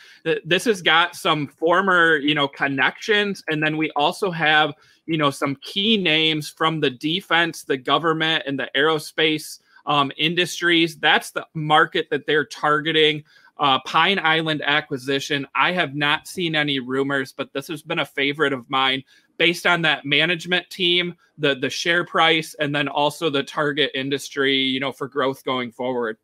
This has got some former, you know, connections, and then we also have, you know, some key names from the defense, the government, and the aerospace um, industries. That's the market that they're targeting. Uh, Pine Island acquisition. I have not seen any rumors, but this has been a favorite of mine based on that management team, the the share price, and then also the target industry, you know, for growth going forward.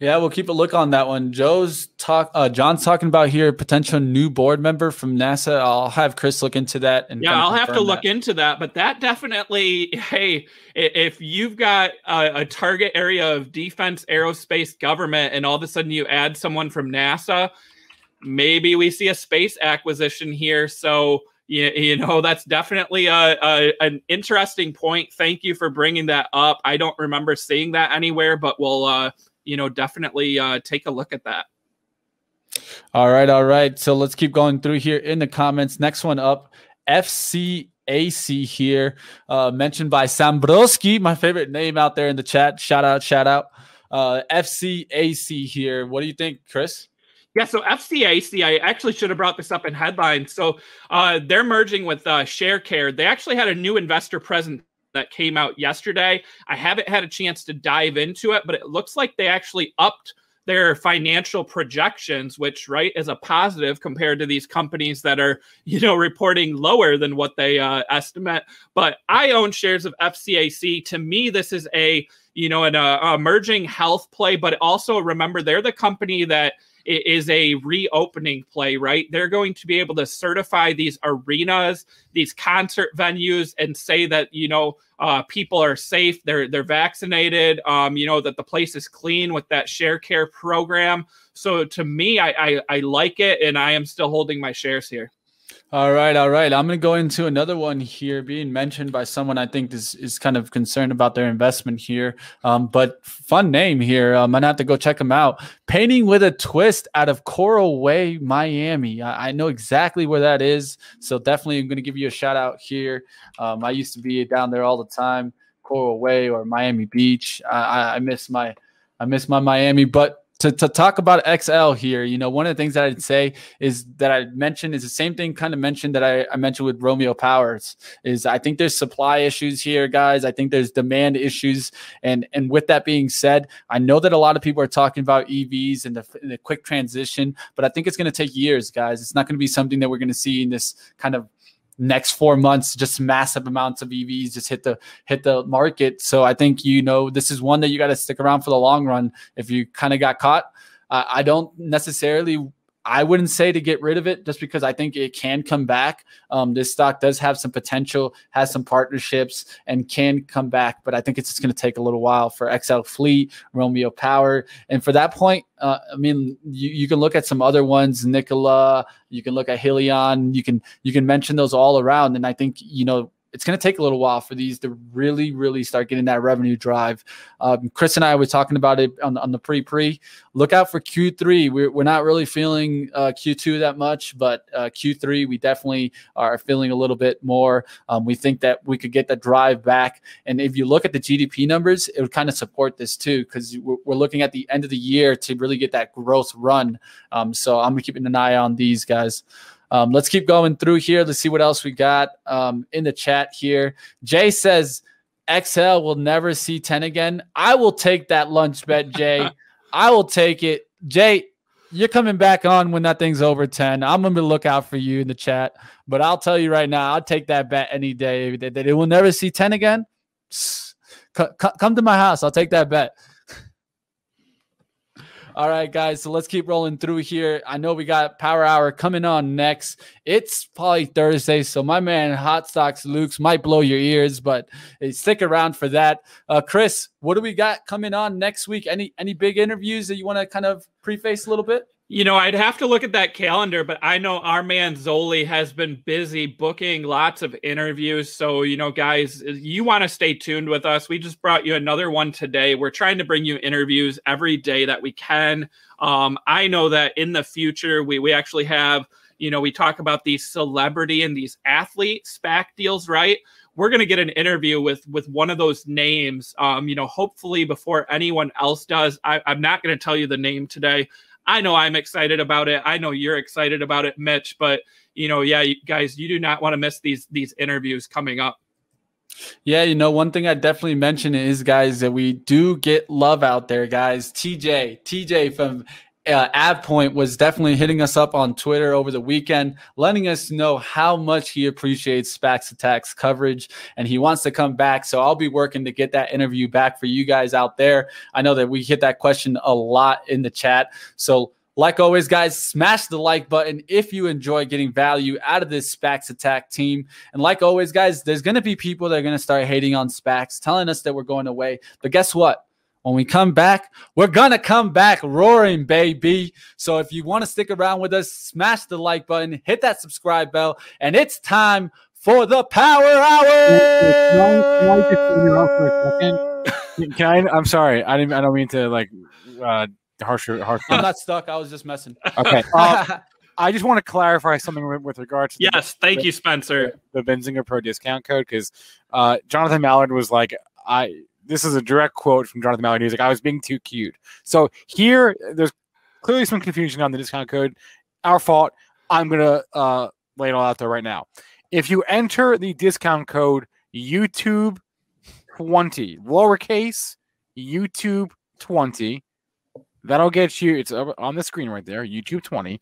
Yeah, we'll keep a look on that one. Joe's talk. Uh, John's talking about here potential new board member from NASA. I'll have Chris look into that. And yeah, I'll have to look into that. But that definitely, hey, if you've got a, a target area of defense, aerospace, government, and all of a sudden you add someone from NASA, maybe we see a space acquisition here. So you, you know that's definitely a, a, an interesting point. Thank you for bringing that up. I don't remember seeing that anywhere but we'll uh you know definitely uh take a look at that. All right all right. So let's keep going through here in the comments. Next one up fcac here uh mentioned by sambroski my favorite name out there in the chat. Shout out shout out. Uh fcac here. What do you think chris yeah, so FCAC, I actually should have brought this up in headlines. So uh, they're merging with uh, ShareCare. They actually had a new investor present that came out yesterday. I haven't had a chance to dive into it, but it looks like they actually upped their financial projections, which right is a positive compared to these companies that are you know reporting lower than what they uh, estimate. But I own shares of FCAC. To me, this is a you know an uh, emerging health play, but also remember they're the company that is a reopening play, right? They're going to be able to certify these arenas, these concert venues, and say that you know uh, people are safe, they're they're vaccinated, um, you know that the place is clean with that share care program. So to me, I, I, I like it, and I am still holding my shares here. All right, all right. I'm going to go into another one here being mentioned by someone I think is, is kind of concerned about their investment here. Um, but fun name here. I'm going to have to go check them out. Painting with a Twist out of Coral Way, Miami. I, I know exactly where that is. So definitely I'm going to give you a shout out here. Um, I used to be down there all the time, Coral Way or Miami Beach. I, I miss my I miss my Miami, but to, to talk about XL here, you know, one of the things that I'd say is that I mentioned is the same thing kind of mentioned that I, I mentioned with Romeo Powers is I think there's supply issues here, guys. I think there's demand issues. And and with that being said, I know that a lot of people are talking about EVs and the, and the quick transition, but I think it's going to take years, guys. It's not going to be something that we're going to see in this kind of next four months just massive amounts of evs just hit the hit the market. So i think you know this is one that you got to stick around for the long run if you kind of got caught. Uh, i don't necessarily I wouldn't say to get rid of it just because I think it can come back. Um, this stock does have some potential, has some partnerships, and can come back. But I think it's just going to take a little while for XL Fleet, Romeo Power. And for that point, uh, I mean, you, you can look at some other ones, Nikola, you can look at Hyliion, you can you can mention those all around. And I think, you know, it's going to take a little while for these to really, really start getting that revenue drive. Um, Chris and I were talking about it on, on the pre pre. Look out for Q3. We're, we're not really feeling uh, Q2 that much, but uh, Q3, we definitely are feeling a little bit more. Um, we think that we could get that drive back. And if you look at the GDP numbers, it would kind of support this too, because we're, we're, looking at the end of the year to really get that growth run. Um, so I'm keeping an eye on these guys. Um, let's keep going through here. Let's see what else we got um, in the chat here. Jay says XL will never see 10 again. I will take that lunch bet, Jay. I will take it. Jay, you're coming back on when that thing's over 10. I'm going to look out for you in the chat. But I'll tell you right now, I'll take that bet any day that it will never see 10 again. Come to my house. I'll take that bet. All right, guys. So let's keep rolling through here. I know we got Power Hour coming on next. It's probably Thursday, so my man Hot Stocks Luke's might blow your ears, but stick around for that. Uh, Chris, what do we got coming on next week? Any any big interviews that you want to kind of preface a little bit? You know, I'd have to look at that calendar, but I know our man Zoli has been busy booking lots of interviews. So, you know, guys, you want to stay tuned with us. We just brought you another one today. We're trying to bring you interviews every day that we can. Um, I know that in the future, we, we actually have, you know, we talk about these celebrity and these athlete SPAC deals, right? We're going to get an interview with with one of those names, um, you know, hopefully before anyone else does. I, I'm not going to tell you the name today. I know I'm excited about it. I know you're excited about it, Mitch. But you know, yeah, you guys, you do not want to miss these these interviews coming up. Yeah, you know, one thing I definitely mention is, guys, that we do get love out there, guys. TJ, TJ from uh, AvePoint was definitely hitting us up on Twitter over the weekend, letting us know how much he appreciates SPACs Attacks coverage and he wants to come back. So I'll be working to get that interview back for you guys out there. I know that we hit that question a lot in the chat. So like always, guys, smash the like button if you enjoy getting value out of this SPACs attack team. And like always, guys, there's going to be people that are going to start hating on SPACs, telling us that we're going away. But guess what? When we come back, we're going to come back roaring, baby. So if you want to stick around with us, smash the like button, hit that subscribe bell, and it's time for the Power Hour. Can I, I'm sorry. I didn't. I don't mean to like uh, harsh. harsh I'm not stuck. I was just messing. Okay. Uh, I just want to clarify something with regards. to Yes, the, thank the, you, Spencer. The, the Benzinga Pro discount code because uh, Jonathan Mallard was like, I this is a direct quote from Jonathan Mallard. He's like, I was being too cute. So here, there's clearly some confusion on the discount code. Our fault. I'm going to uh, lay it all out there right now. If you enter the discount code YouTube 20, lowercase YouTube 20, that'll get you, it's on the screen right there, YouTube 20.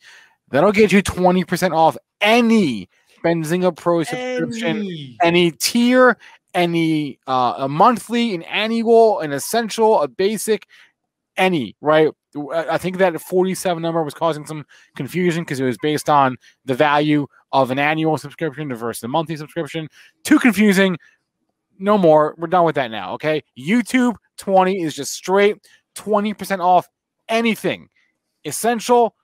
That'll get you 20% off any Benzinga Pro subscription, any, any tier, any uh, a monthly, an annual, an essential, a basic, any right. I think that 47 number was causing some confusion because it was based on the value of an annual subscription versus a monthly subscription. Too confusing. No more. We're done with that now. Okay. YouTube 20 is just straight 20% off anything essential,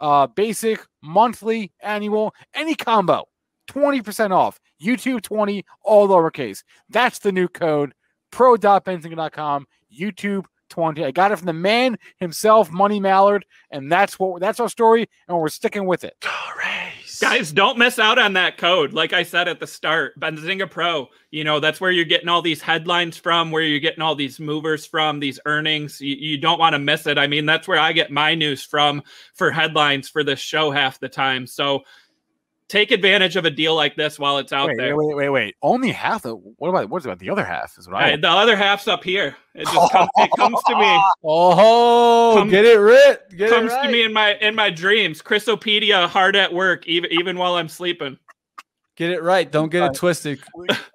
uh, basic, monthly, annual, any combo. 20% off. YouTube 20, all lowercase. That's the new code. Pro.benzinga.com, YouTube 20. I got it from the man himself, Money Mallard, and that's what that's our story, and we're sticking with it. Stories. Guys, don't miss out on that code. Like I said at the start, Benzinga Pro, you know, that's where you're getting all these headlines from, where you're getting all these movers from, these earnings. You, you don't want to miss it. I mean, that's where I get my news from for headlines for this show half the time. So take advantage of a deal like this while it's out wait, there. wait, wait, wait, wait. Only half. Of, what about what about the other half? Is what I. Hey, the other half's up here. It just comes, it comes to me. Oh, Come- get it right. Get comes it right. to me in my in my dreams. Chrisopedia hard at work, even even while I'm sleeping. Get it right. Don't get it twisted.